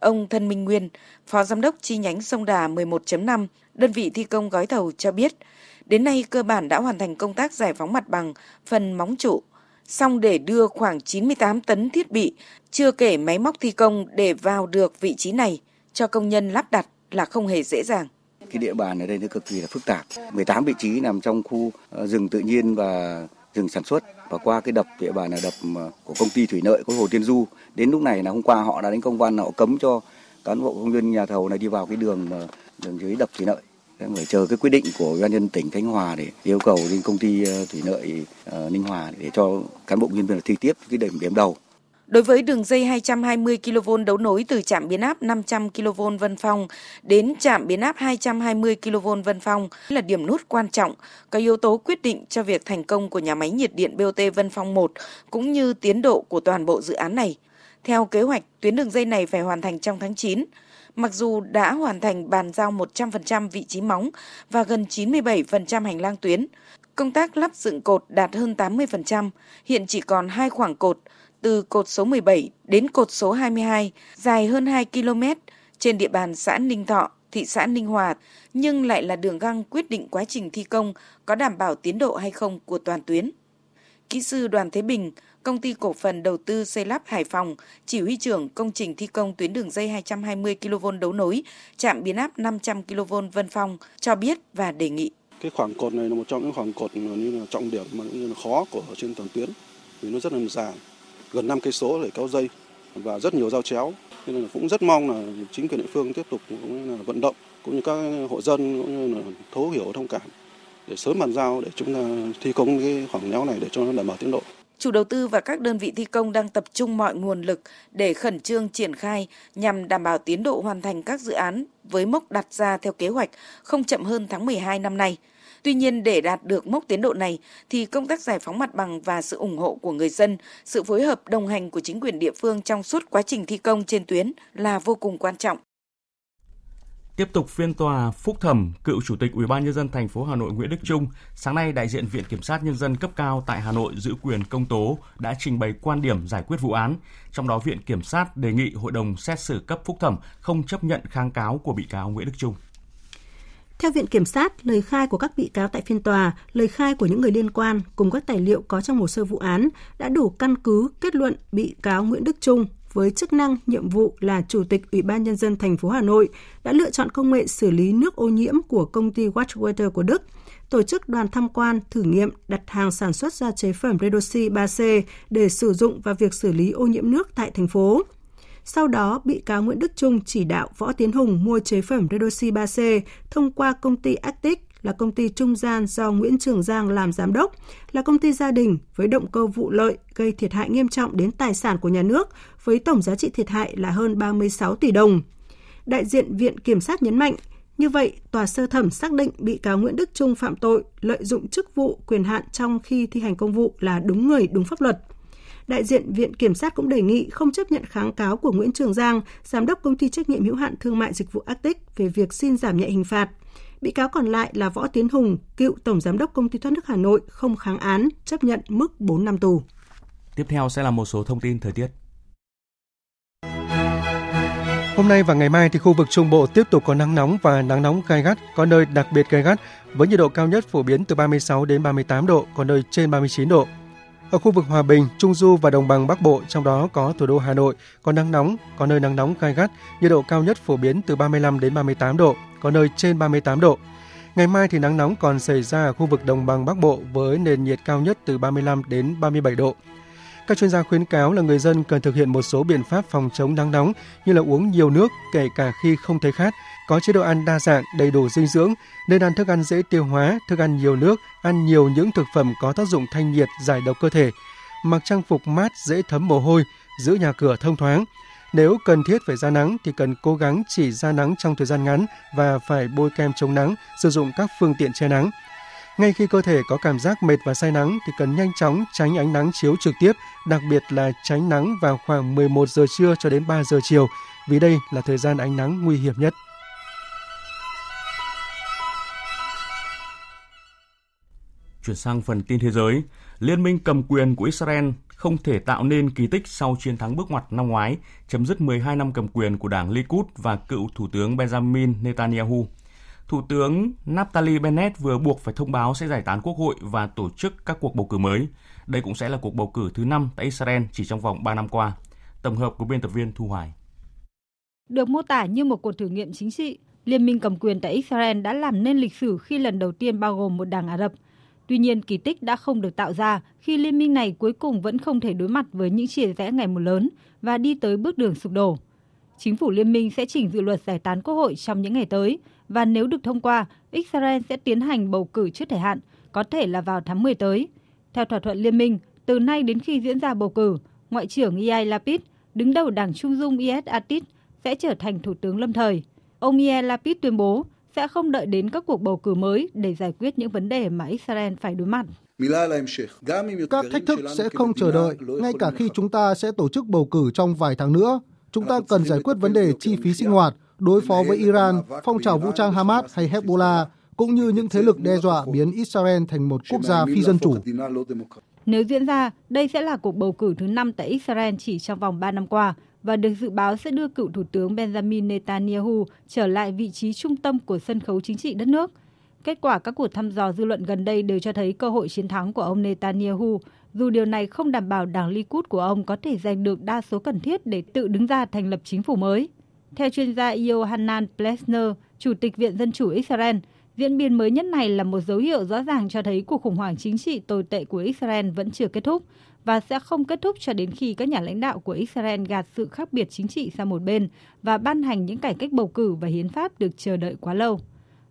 S22: Ông Thân Minh Nguyên, Phó Giám đốc chi nhánh Sông Đà 11.5, đơn vị thi công gói thầu cho biết, đến nay cơ bản đã hoàn thành công tác giải phóng mặt bằng phần móng trụ, Xong để đưa khoảng 98 tấn thiết bị, chưa kể máy móc thi công để vào được vị trí này cho công nhân lắp đặt là không hề dễ dàng.
S23: Cái địa bàn ở đây nó cực kỳ là phức tạp. 18 vị trí nằm trong khu ờ, rừng tự nhiên và rừng sản xuất và qua cái đập địa bàn là đập ờ, của công ty thủy lợi có hồ Tiên Du. Đến lúc này là hôm qua họ đã đánh công văn họ cấm cho cán bộ công nhân nhà thầu này đi vào cái đường ờ, đường dưới đập thủy lợi phải chờ cái quyết định của ủy ban nhân tỉnh Khánh Hòa để yêu cầu lên công ty ờ, thủy lợi ờ, Ninh Hòa để cho cán bộ nhân viên thi tiếp cái điểm điểm đầu.
S22: Đối với đường dây 220 kV đấu nối từ trạm biến áp 500 kV Vân Phong đến trạm biến áp 220 kV Vân Phong là điểm nút quan trọng, có yếu tố quyết định cho việc thành công của nhà máy nhiệt điện BOT Vân Phong 1 cũng như tiến độ của toàn bộ dự án này. Theo kế hoạch, tuyến đường dây này phải hoàn thành trong tháng 9. Mặc dù đã hoàn thành bàn giao 100% vị trí móng và gần 97% hành lang tuyến, Công tác lắp dựng cột đạt hơn 80%, hiện chỉ còn hai khoảng cột từ cột số 17 đến cột số 22, dài hơn 2 km trên địa bàn xã Ninh Thọ, thị xã Ninh Hòa, nhưng lại là đường găng quyết định quá trình thi công có đảm bảo tiến độ hay không của toàn tuyến. Kỹ sư Đoàn Thế Bình, công ty cổ phần đầu tư xây lắp Hải Phòng, chỉ huy trưởng công trình thi công tuyến đường dây 220 kV đấu nối, trạm biến áp 500 kV Vân Phong cho biết và đề nghị.
S24: Cái khoảng cột này là một trong những khoảng cột như là trọng điểm mà như là khó của trên toàn tuyến vì nó rất là dài, gần 5 cây số để kéo dây và rất nhiều giao chéo nên là cũng rất mong là chính quyền địa phương tiếp tục cũng là vận động cũng như các hộ dân cũng như là thấu hiểu thông cảm để sớm bàn giao để chúng ta thi công cái khoảng néo này để cho nó đảm bảo tiến độ.
S22: Chủ đầu tư và các đơn vị thi công đang tập trung mọi nguồn lực để khẩn trương triển khai nhằm đảm bảo tiến độ hoàn thành các dự án với mốc đặt ra theo kế hoạch không chậm hơn tháng 12 năm nay. Tuy nhiên để đạt được mốc tiến độ này thì công tác giải phóng mặt bằng và sự ủng hộ của người dân, sự phối hợp đồng hành của chính quyền địa phương trong suốt quá trình thi công trên tuyến là vô cùng quan trọng.
S1: Tiếp tục phiên tòa phúc thẩm, cựu chủ tịch Ủy ban nhân dân thành phố Hà Nội Nguyễn Đức Trung, sáng nay đại diện Viện kiểm sát nhân dân cấp cao tại Hà Nội giữ quyền công tố đã trình bày quan điểm giải quyết vụ án. Trong đó Viện kiểm sát đề nghị hội đồng xét xử cấp phúc thẩm không chấp nhận kháng cáo của bị cáo Nguyễn Đức Trung.
S2: Theo Viện Kiểm sát, lời khai của các bị cáo tại phiên tòa, lời khai của những người liên quan cùng các tài liệu có trong hồ sơ vụ án đã đủ căn cứ kết luận bị cáo Nguyễn Đức Trung với chức năng, nhiệm vụ là Chủ tịch Ủy ban Nhân dân thành phố Hà Nội đã lựa chọn công nghệ xử lý nước ô nhiễm của công ty Watchwater của Đức, tổ chức đoàn tham quan, thử nghiệm, đặt hàng sản xuất ra chế phẩm Redoxy 3C để sử dụng vào việc xử lý ô nhiễm nước tại thành phố. Sau đó, bị cáo Nguyễn Đức Trung chỉ đạo Võ Tiến Hùng mua chế phẩm Redoxy 3C thông qua công ty Actic là công ty trung gian do Nguyễn Trường Giang làm giám đốc, là công ty gia đình với động cơ vụ lợi gây thiệt hại nghiêm trọng đến tài sản của nhà nước với tổng giá trị thiệt hại là hơn 36 tỷ đồng. Đại diện Viện Kiểm sát nhấn mạnh, như vậy, tòa sơ thẩm xác định bị cáo Nguyễn Đức Trung phạm tội lợi dụng chức vụ quyền hạn trong khi thi hành công vụ là đúng người đúng pháp luật. Đại diện Viện Kiểm sát cũng đề nghị không chấp nhận kháng cáo của Nguyễn Trường Giang, giám đốc công ty trách nhiệm hữu hạn thương mại dịch vụ Arctic về việc xin giảm nhẹ hình phạt. Bị cáo còn lại là Võ Tiến Hùng, cựu tổng giám đốc công ty thoát nước Hà Nội không kháng án, chấp nhận mức 4 năm tù.
S1: Tiếp theo sẽ là một số thông tin thời tiết.
S25: Hôm nay và ngày mai thì khu vực Trung Bộ tiếp tục có nắng nóng và nắng nóng gai gắt, có nơi đặc biệt gai gắt với nhiệt độ cao nhất phổ biến từ 36 đến 38 độ, có nơi trên 39 độ. Ở khu vực Hòa Bình, Trung Du và Đồng bằng Bắc Bộ, trong đó có thủ đô Hà Nội, có nắng nóng, có nơi nắng nóng gai gắt, nhiệt độ cao nhất phổ biến từ 35 đến 38 độ, có nơi trên 38 độ. Ngày mai thì nắng nóng còn xảy ra ở khu vực Đồng bằng Bắc Bộ với nền nhiệt cao nhất từ 35 đến 37 độ. Các chuyên gia khuyến cáo là người dân cần thực hiện một số biện pháp phòng chống nắng nóng như là uống nhiều nước kể cả khi không thấy khát, có chế độ ăn đa dạng, đầy đủ dinh dưỡng, nên ăn thức ăn dễ tiêu hóa, thức ăn nhiều nước, ăn nhiều những thực phẩm có tác dụng thanh nhiệt, giải độc cơ thể, mặc trang phục mát dễ thấm mồ hôi, giữ nhà cửa thông thoáng. Nếu cần thiết phải ra nắng thì cần cố gắng chỉ ra nắng trong thời gian ngắn và phải bôi kem chống nắng, sử dụng các phương tiện che nắng. Ngay khi cơ thể có cảm giác mệt và say nắng thì cần nhanh chóng tránh ánh nắng chiếu trực tiếp, đặc biệt là tránh nắng vào khoảng 11 giờ trưa cho đến 3 giờ chiều, vì đây là thời gian ánh nắng nguy hiểm nhất.
S1: Chuyển sang phần tin thế giới, Liên minh cầm quyền của Israel không thể tạo nên kỳ tích sau chiến thắng bước ngoặt năm ngoái, chấm dứt 12 năm cầm quyền của đảng Likud và cựu Thủ tướng Benjamin Netanyahu. Thủ tướng Naftali Bennett vừa buộc phải thông báo sẽ giải tán quốc hội và tổ chức các cuộc bầu cử mới. Đây cũng sẽ là cuộc bầu cử thứ năm tại Israel chỉ trong vòng 3 năm qua. Tổng hợp của biên tập viên Thu Hoài.
S26: Được mô tả như một cuộc thử nghiệm chính trị, Liên minh cầm quyền tại Israel đã làm nên lịch sử khi lần đầu tiên bao gồm một đảng Ả Rập. Tuy nhiên, kỳ tích đã không được tạo ra khi liên minh này cuối cùng vẫn không thể đối mặt với những chia rẽ ngày một lớn và đi tới bước đường sụp đổ. Chính phủ liên minh sẽ chỉnh dự luật giải tán quốc hội trong những ngày tới và nếu được thông qua, Israel sẽ tiến hành bầu cử trước thời hạn, có thể là vào tháng 10 tới. Theo thỏa thuận liên minh, từ nay đến khi diễn ra bầu cử, Ngoại trưởng Yair Lapid, đứng đầu đảng Trung dung IS Atit, sẽ trở thành thủ tướng lâm thời. Ông Yair Lapid tuyên bố sẽ không đợi đến các cuộc bầu cử mới để giải quyết những vấn đề mà Israel phải đối mặt.
S27: Các thách thức sẽ không chờ đợi, ngay cả khi chúng ta sẽ tổ chức bầu cử trong vài tháng nữa. Chúng ta cần giải quyết vấn đề chi phí sinh hoạt, đối phó với Iran, phong trào vũ trang Hamas hay Hezbollah, cũng như những thế lực đe dọa biến Israel thành một quốc gia phi dân chủ.
S26: Nếu diễn ra, đây sẽ là cuộc bầu cử thứ năm tại Israel chỉ trong vòng 3 năm qua và được dự báo sẽ đưa cựu Thủ tướng Benjamin Netanyahu trở lại vị trí trung tâm của sân khấu chính trị đất nước. Kết quả các cuộc thăm dò dư luận gần đây đều cho thấy cơ hội chiến thắng của ông Netanyahu, dù điều này không đảm bảo đảng Likud của ông có thể giành được đa số cần thiết để tự đứng ra thành lập chính phủ mới. Theo chuyên gia Yohanan Plesner, Chủ tịch Viện Dân chủ Israel, diễn biến mới nhất này là một dấu hiệu rõ ràng cho thấy cuộc khủng hoảng chính trị tồi tệ của Israel vẫn chưa kết thúc và sẽ không kết thúc cho đến khi các nhà lãnh đạo của Israel gạt sự khác biệt chính trị sang một bên và ban hành những cải cách bầu cử và hiến pháp được chờ đợi quá lâu.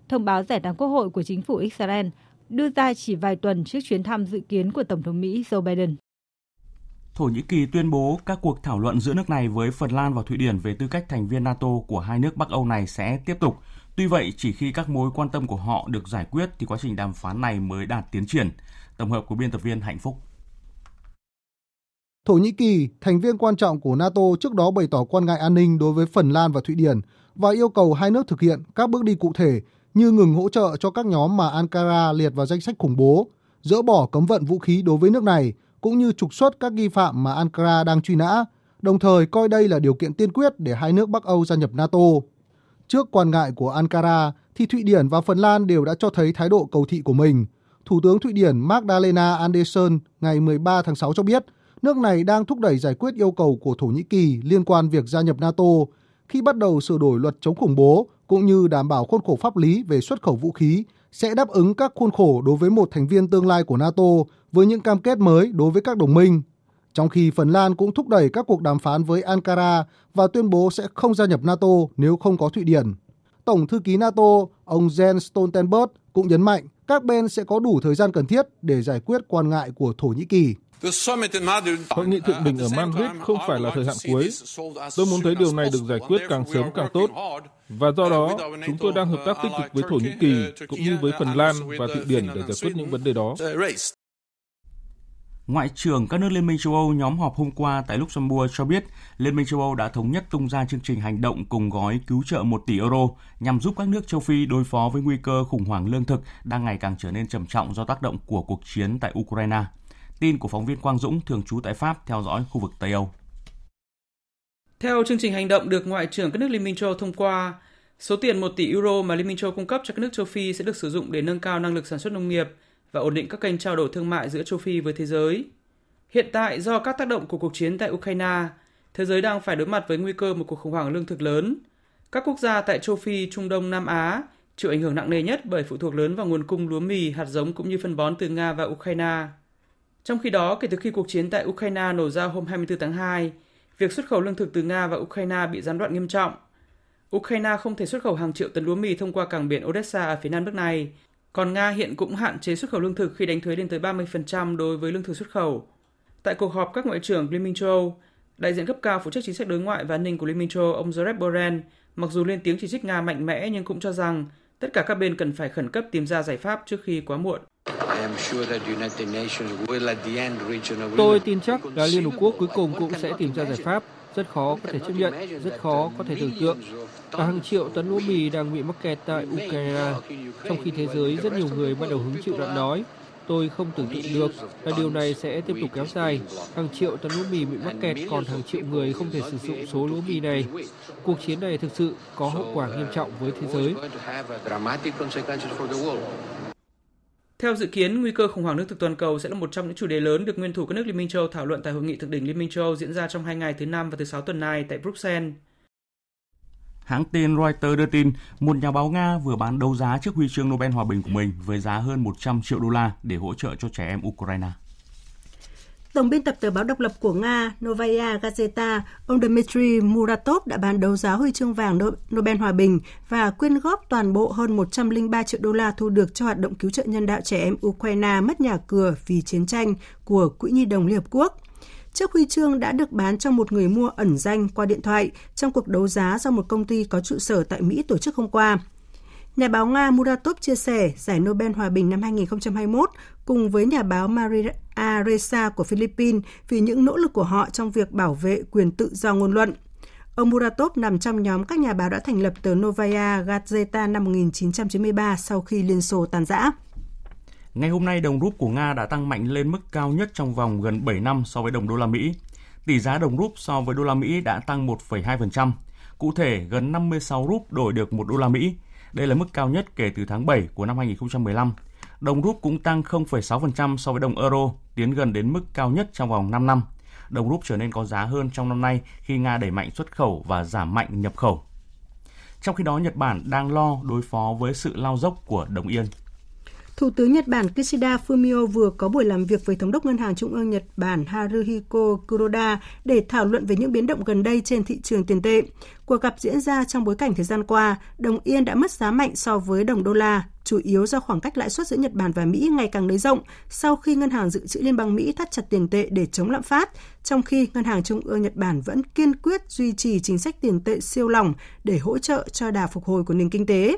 S26: Thông báo giải tán quốc hội của chính phủ Israel đưa ra chỉ vài tuần trước chuyến thăm dự kiến của Tổng thống Mỹ Joe Biden.
S1: Thổ Nhĩ Kỳ tuyên bố các cuộc thảo luận giữa nước này với Phần Lan và Thụy Điển về tư cách thành viên NATO của hai nước Bắc Âu này sẽ tiếp tục. Tuy vậy, chỉ khi các mối quan tâm của họ được giải quyết thì quá trình đàm phán này mới đạt tiến triển. Tổng hợp của biên tập viên Hạnh Phúc.
S27: Thổ Nhĩ Kỳ, thành viên quan trọng của NATO trước đó bày tỏ quan ngại an ninh đối với Phần Lan và Thụy Điển và yêu cầu hai nước thực hiện các bước đi cụ thể như ngừng hỗ trợ cho các nhóm mà Ankara liệt vào danh sách khủng bố, dỡ bỏ cấm vận vũ khí đối với nước này, cũng như trục xuất các nghi phạm mà Ankara đang truy nã, đồng thời coi đây là điều kiện tiên quyết để hai nước Bắc Âu gia nhập NATO. Trước quan ngại của Ankara, thì Thụy Điển và Phần Lan đều đã cho thấy thái độ cầu thị của mình. Thủ tướng Thụy Điển Magdalena Andersson ngày 13 tháng 6 cho biết, nước này đang thúc đẩy giải quyết yêu cầu của Thổ Nhĩ Kỳ liên quan việc gia nhập NATO khi bắt đầu sửa đổi luật chống khủng bố cũng như đảm bảo khuôn khổ pháp lý về xuất khẩu vũ khí sẽ đáp ứng các khuôn khổ đối với một thành viên tương lai của NATO với những cam kết mới đối với các đồng minh. Trong khi Phần Lan cũng thúc đẩy các cuộc đàm phán với Ankara và tuyên bố sẽ không gia nhập NATO nếu không có Thụy Điển. Tổng thư ký NATO, ông Jens Stoltenberg cũng nhấn mạnh các bên sẽ có đủ thời gian cần thiết để giải quyết quan ngại của Thổ Nhĩ Kỳ.
S28: Hội nghị thượng đỉnh ở Madrid không phải là thời hạn cuối. Tôi muốn thấy điều này được giải quyết càng sớm càng tốt. Và do đó, chúng tôi đang hợp tác tích cực với Thổ Nhĩ Kỳ cũng như với Phần Lan và Thụy Điển để giải quyết những vấn đề đó.
S1: Ngoại trưởng các nước Liên minh châu Âu nhóm họp hôm qua tại Luxembourg cho biết Liên minh châu Âu đã thống nhất tung ra chương trình hành động cùng gói cứu trợ 1 tỷ euro nhằm giúp các nước châu Phi đối phó với nguy cơ khủng hoảng lương thực đang ngày càng trở nên trầm trọng do tác động của cuộc chiến tại Ukraine. Tin của phóng viên Quang Dũng thường trú tại Pháp theo dõi khu vực Tây Âu.
S29: Theo chương trình hành động được Ngoại trưởng các nước Liên minh châu Âu thông qua, số tiền 1 tỷ euro mà Liên minh châu cung cấp cho các nước châu Phi sẽ được sử dụng để nâng cao năng lực sản xuất nông nghiệp và ổn định các kênh trao đổi thương mại giữa châu Phi với thế giới. Hiện tại, do các tác động của cuộc chiến tại Ukraine, thế giới đang phải đối mặt với nguy cơ một cuộc khủng hoảng lương thực lớn. Các quốc gia tại châu Phi, Trung Đông, Nam Á chịu ảnh hưởng nặng nề nhất bởi phụ thuộc lớn vào nguồn cung lúa mì, hạt giống cũng như phân bón từ Nga và Ukraine. Trong khi đó, kể từ khi cuộc chiến tại Ukraine nổ ra hôm 24 tháng 2, việc xuất khẩu lương thực từ Nga và Ukraine bị gián đoạn nghiêm trọng. Ukraine không thể xuất khẩu hàng triệu tấn lúa mì thông qua cảng biển Odessa ở phía nam nước này, còn Nga hiện cũng hạn chế xuất khẩu lương thực khi đánh thuế lên tới 30% đối với lương thực xuất khẩu. Tại cuộc họp các ngoại trưởng Liên minh châu Âu, đại diện cấp cao phụ trách chính sách đối ngoại và an ninh của Liên minh châu Âu ông Josep Borrell mặc dù lên tiếng chỉ trích Nga mạnh mẽ nhưng cũng cho rằng tất cả các bên cần phải khẩn cấp tìm ra giải pháp trước khi quá muộn.
S28: Tôi tin chắc là Liên Hợp Quốc cuối cùng cũng sẽ tìm ra giải pháp rất khó có thể chấp nhận, rất khó có thể tưởng tượng. Hàng triệu tấn lúa mì đang bị mắc kẹt tại Ukraine, trong khi thế giới rất nhiều người bắt đầu hứng chịu nạn đói. Tôi không tưởng tượng được là điều này sẽ tiếp tục kéo dài. Hàng triệu tấn lúa mì bị mắc kẹt, còn hàng triệu người không thể sử dụng số lúa mì này. Cuộc chiến này thực sự có hậu quả nghiêm trọng với thế giới.
S29: Theo dự kiến, nguy cơ khủng hoảng lương thực toàn cầu sẽ là một trong những chủ đề lớn được nguyên thủ các nước Liên minh châu thảo luận tại hội nghị thượng đỉnh Liên minh châu diễn ra trong hai ngày thứ năm và thứ sáu tuần này tại Bruxelles.
S1: Hãng tin Reuters đưa tin, một nhà báo Nga vừa bán đấu giá chiếc huy chương Nobel Hòa bình của mình với giá hơn 100 triệu đô la để hỗ trợ cho trẻ em Ukraine.
S2: Tổng biên tập tờ báo độc lập của Nga Novaya Gazeta, ông Dmitry Muratov đã bán đấu giá huy chương vàng Nobel Hòa bình và quyên góp toàn bộ hơn 103 triệu đô la thu được cho hoạt động cứu trợ nhân đạo trẻ em Ukraine mất nhà cửa vì chiến tranh của Quỹ Nhi đồng Liên Hợp Quốc. Chiếc huy chương đã được bán cho một người mua ẩn danh qua điện thoại trong cuộc đấu giá do một công ty có trụ sở tại Mỹ tổ chức hôm qua. Nhà báo Nga Muratov chia sẻ giải Nobel Hòa bình năm 2021 cùng với nhà báo Maria Ressa của Philippines vì những nỗ lực của họ trong việc bảo vệ quyền tự do ngôn luận. Ông Muratov nằm trong nhóm các nhà báo đã thành lập tờ Novaya Gazeta năm 1993 sau khi Liên Xô tan rã.
S1: Ngày hôm nay, đồng rúp của Nga đã tăng mạnh lên mức cao nhất trong vòng gần 7 năm so với đồng đô la Mỹ. Tỷ giá đồng rúp so với đô la Mỹ đã tăng 1,2%. Cụ thể, gần 56 rúp đổi được 1 đô la Mỹ. Đây là mức cao nhất kể từ tháng 7 của năm 2015. Đồng rúp cũng tăng 0,6% so với đồng euro, tiến gần đến mức cao nhất trong vòng 5 năm. Đồng rúp trở nên có giá hơn trong năm nay khi Nga đẩy mạnh xuất khẩu và giảm mạnh nhập khẩu. Trong khi đó, Nhật Bản đang lo đối phó với sự lao dốc của đồng yên.
S2: Thủ tướng Nhật Bản Kishida Fumio vừa có buổi làm việc với Thống đốc Ngân hàng Trung ương Nhật Bản Haruhiko Kuroda để thảo luận về những biến động gần đây trên thị trường tiền tệ. Cuộc gặp diễn ra trong bối cảnh thời gian qua, đồng yên đã mất giá mạnh so với đồng đô la, chủ yếu do khoảng cách lãi suất giữa Nhật Bản và Mỹ ngày càng nới rộng sau khi Ngân hàng Dự trữ Liên bang Mỹ thắt chặt tiền tệ để chống lạm phát, trong khi Ngân hàng Trung ương Nhật Bản vẫn kiên quyết duy trì chính sách tiền tệ siêu lỏng để hỗ trợ cho đà phục hồi của nền kinh tế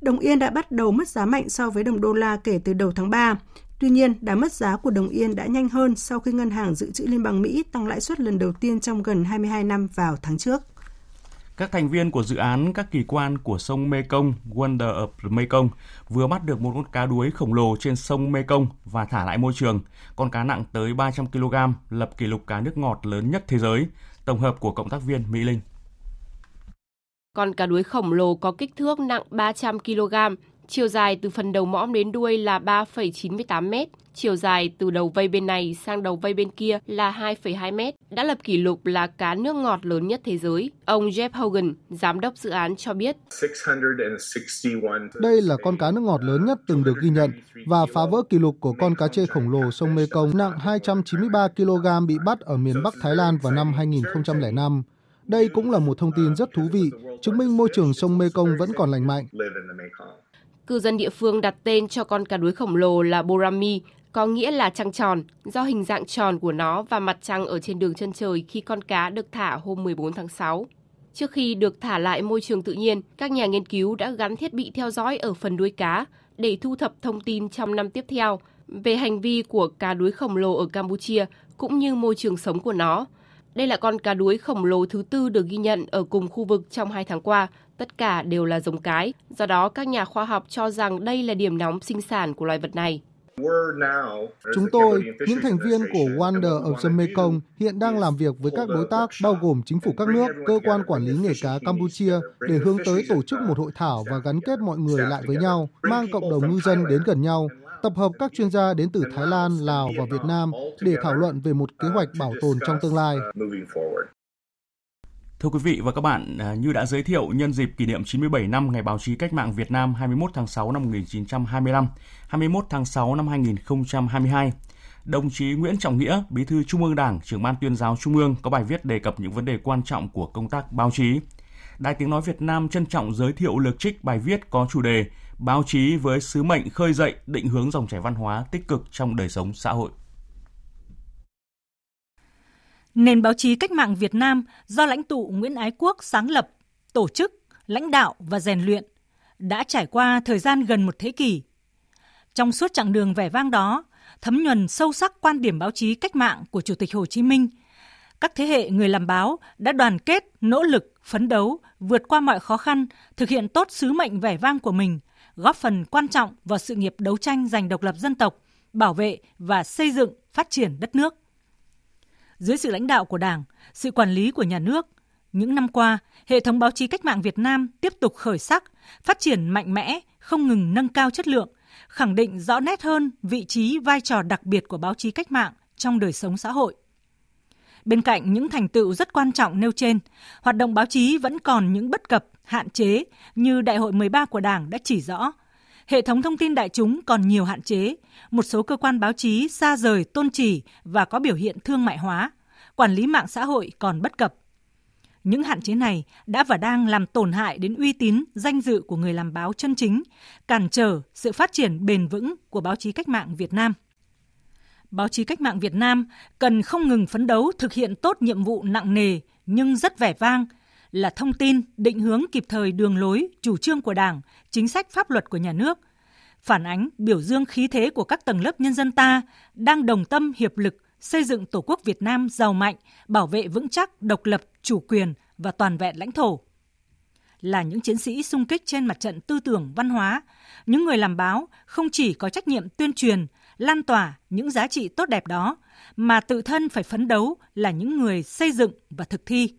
S2: đồng yên đã bắt đầu mất giá mạnh so với đồng đô la kể từ đầu tháng 3. Tuy nhiên, đà mất giá của đồng yên đã nhanh hơn sau khi Ngân hàng Dự trữ Liên bang Mỹ tăng lãi suất lần đầu tiên trong gần 22 năm vào tháng trước.
S1: Các thành viên của dự án các kỳ quan của sông Mekong Wonder of Mekong vừa bắt được một con cá đuối khổng lồ trên sông Mekong và thả lại môi trường. Con cá nặng tới 300 kg, lập kỷ lục cá nước ngọt lớn nhất thế giới. Tổng hợp của cộng tác viên Mỹ Linh.
S30: Con cá đuối khổng lồ có kích thước nặng 300 kg, chiều dài từ phần đầu mõm đến đuôi là 3,98 m, chiều dài từ đầu vây bên này sang đầu vây bên kia là 2,2 m, đã lập kỷ lục là cá nước ngọt lớn nhất thế giới. Ông Jeff Hogan, giám đốc dự án cho biết.
S27: Đây là con cá nước ngọt lớn nhất từng được ghi nhận và phá vỡ kỷ lục của con cá chê khổng lồ sông Mekong nặng 293 kg bị bắt ở miền Bắc Thái Lan vào năm 2005. Đây cũng là một thông tin rất thú vị, chứng minh môi trường sông Mekong vẫn còn lành mạnh.
S30: Cư dân địa phương đặt tên cho con cá đuối khổng lồ là Borami, có nghĩa là trăng tròn, do hình dạng tròn của nó và mặt trăng ở trên đường chân trời khi con cá được thả hôm 14 tháng 6. Trước khi được thả lại môi trường tự nhiên, các nhà nghiên cứu đã gắn thiết bị theo dõi ở phần đuôi cá để thu thập thông tin trong năm tiếp theo về hành vi của cá đuối khổng lồ ở Campuchia cũng như môi trường sống của nó, đây là con cá đuối khổng lồ thứ tư được ghi nhận ở cùng khu vực trong hai tháng qua. Tất cả đều là giống cái. Do đó, các nhà khoa học cho rằng đây là điểm nóng sinh sản của loài vật này.
S27: Chúng tôi, những thành viên của Wonder of the Mekong, hiện đang làm việc với các đối tác bao gồm chính phủ các nước, cơ quan quản lý nghề cá Campuchia để hướng tới tổ chức một hội thảo và gắn kết mọi người lại với nhau, mang cộng đồng ngư dân đến gần nhau, tập hợp các chuyên gia đến từ Thái Lan, Lào và Việt Nam để thảo luận về một kế hoạch bảo tồn trong tương lai.
S1: Thưa quý vị và các bạn, à, như đã giới thiệu nhân dịp kỷ niệm 97 năm Ngày báo chí cách mạng Việt Nam 21 tháng 6 năm 1925, 21 tháng 6 năm 2022, đồng chí Nguyễn Trọng Nghĩa, Bí thư Trung ương Đảng, trưởng ban tuyên giáo Trung ương có bài viết đề cập những vấn đề quan trọng của công tác báo chí. Đài Tiếng Nói Việt Nam trân trọng giới thiệu lược trích bài viết có chủ đề báo chí với sứ mệnh khơi dậy, định hướng dòng chảy văn hóa tích cực trong đời sống xã hội.
S31: Nền báo chí cách mạng Việt Nam do lãnh tụ Nguyễn Ái Quốc sáng lập, tổ chức, lãnh đạo và rèn luyện đã trải qua thời gian gần một thế kỷ. Trong suốt chặng đường vẻ vang đó, thấm nhuần sâu sắc quan điểm báo chí cách mạng của Chủ tịch Hồ Chí Minh, các thế hệ người làm báo đã đoàn kết, nỗ lực, phấn đấu, vượt qua mọi khó khăn, thực hiện tốt sứ mệnh vẻ vang của mình, góp phần quan trọng vào sự nghiệp đấu tranh giành độc lập dân tộc, bảo vệ và xây dựng, phát triển đất nước. Dưới sự lãnh đạo của Đảng, sự quản lý của nhà nước, những năm qua, hệ thống báo chí cách mạng Việt Nam tiếp tục khởi sắc, phát triển mạnh mẽ, không ngừng nâng cao chất lượng, khẳng định rõ nét hơn vị trí vai trò đặc biệt của báo chí cách mạng trong đời sống xã hội. Bên cạnh những thành tựu rất quan trọng nêu trên, hoạt động báo chí vẫn còn những bất cập, hạn chế như Đại hội 13 của Đảng đã chỉ rõ. Hệ thống thông tin đại chúng còn nhiều hạn chế, một số cơ quan báo chí xa rời tôn chỉ và có biểu hiện thương mại hóa, quản lý mạng xã hội còn bất cập. Những hạn chế này đã và đang làm tổn hại đến uy tín, danh dự của người làm báo chân chính, cản trở sự phát triển bền vững của báo chí cách mạng Việt Nam báo chí cách mạng Việt Nam cần không ngừng phấn đấu thực hiện tốt nhiệm vụ nặng nề nhưng rất vẻ vang là thông tin, định hướng kịp thời đường lối, chủ trương của Đảng, chính sách pháp luật của nhà nước, phản ánh biểu dương khí thế của các tầng lớp nhân dân ta đang đồng tâm hiệp lực xây dựng Tổ quốc Việt Nam giàu mạnh, bảo vệ vững chắc độc lập, chủ quyền, và toàn vẹn lãnh thổ. Là những chiến sĩ sung kích trên mặt trận tư tưởng văn hóa, những người làm báo không chỉ có trách nhiệm tuyên truyền, lan tỏa những giá trị tốt đẹp đó, mà tự thân phải phấn đấu là những người xây dựng và thực thi.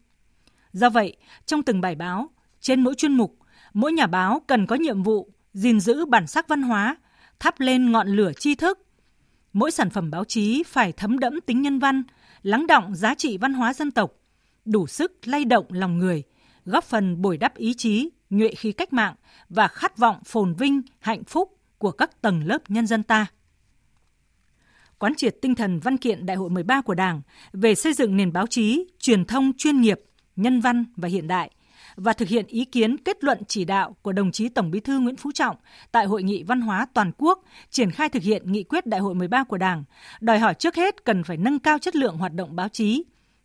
S31: Do vậy, trong từng bài báo, trên mỗi chuyên mục, mỗi nhà báo cần có nhiệm vụ gìn giữ bản sắc văn hóa, thắp lên ngọn lửa tri thức. Mỗi sản phẩm báo chí phải thấm đẫm tính nhân văn, lắng động giá trị văn hóa dân tộc, đủ sức lay động lòng người, góp phần bồi đắp ý chí, nhuệ khí cách mạng và khát vọng phồn vinh, hạnh phúc của các tầng lớp nhân dân ta. Quán triệt tinh thần văn kiện Đại hội 13 của Đảng về xây dựng nền báo chí, truyền thông chuyên nghiệp, nhân văn và hiện đại, và thực hiện ý kiến kết luận chỉ đạo của đồng chí Tổng Bí thư Nguyễn Phú Trọng tại Hội nghị Văn hóa Toàn quốc triển khai thực hiện nghị quyết Đại hội 13 của Đảng, đòi hỏi trước hết cần phải nâng cao chất lượng hoạt động báo chí,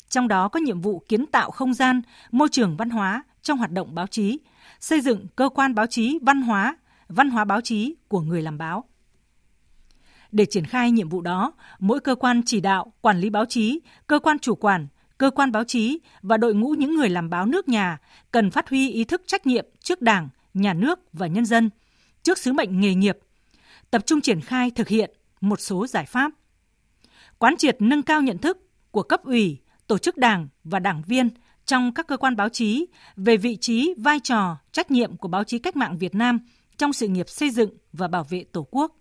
S31: trong đó có nhiệm vụ kiến tạo không gian, môi trường văn hóa trong hoạt động báo chí, xây dựng cơ quan báo chí văn hóa, văn hóa báo chí của người làm báo. Để triển khai nhiệm vụ đó, mỗi cơ quan chỉ đạo, quản lý báo chí, cơ quan chủ quản cơ quan báo chí và đội ngũ những người làm báo nước nhà cần phát huy ý thức trách nhiệm trước Đảng, nhà nước và nhân dân, trước sứ mệnh nghề nghiệp, tập trung triển khai thực hiện một số giải pháp. Quán triệt nâng cao nhận thức của cấp ủy, tổ chức đảng và đảng viên trong các cơ quan báo chí về vị trí, vai trò, trách nhiệm của báo chí cách mạng Việt Nam trong sự nghiệp xây dựng và bảo vệ Tổ quốc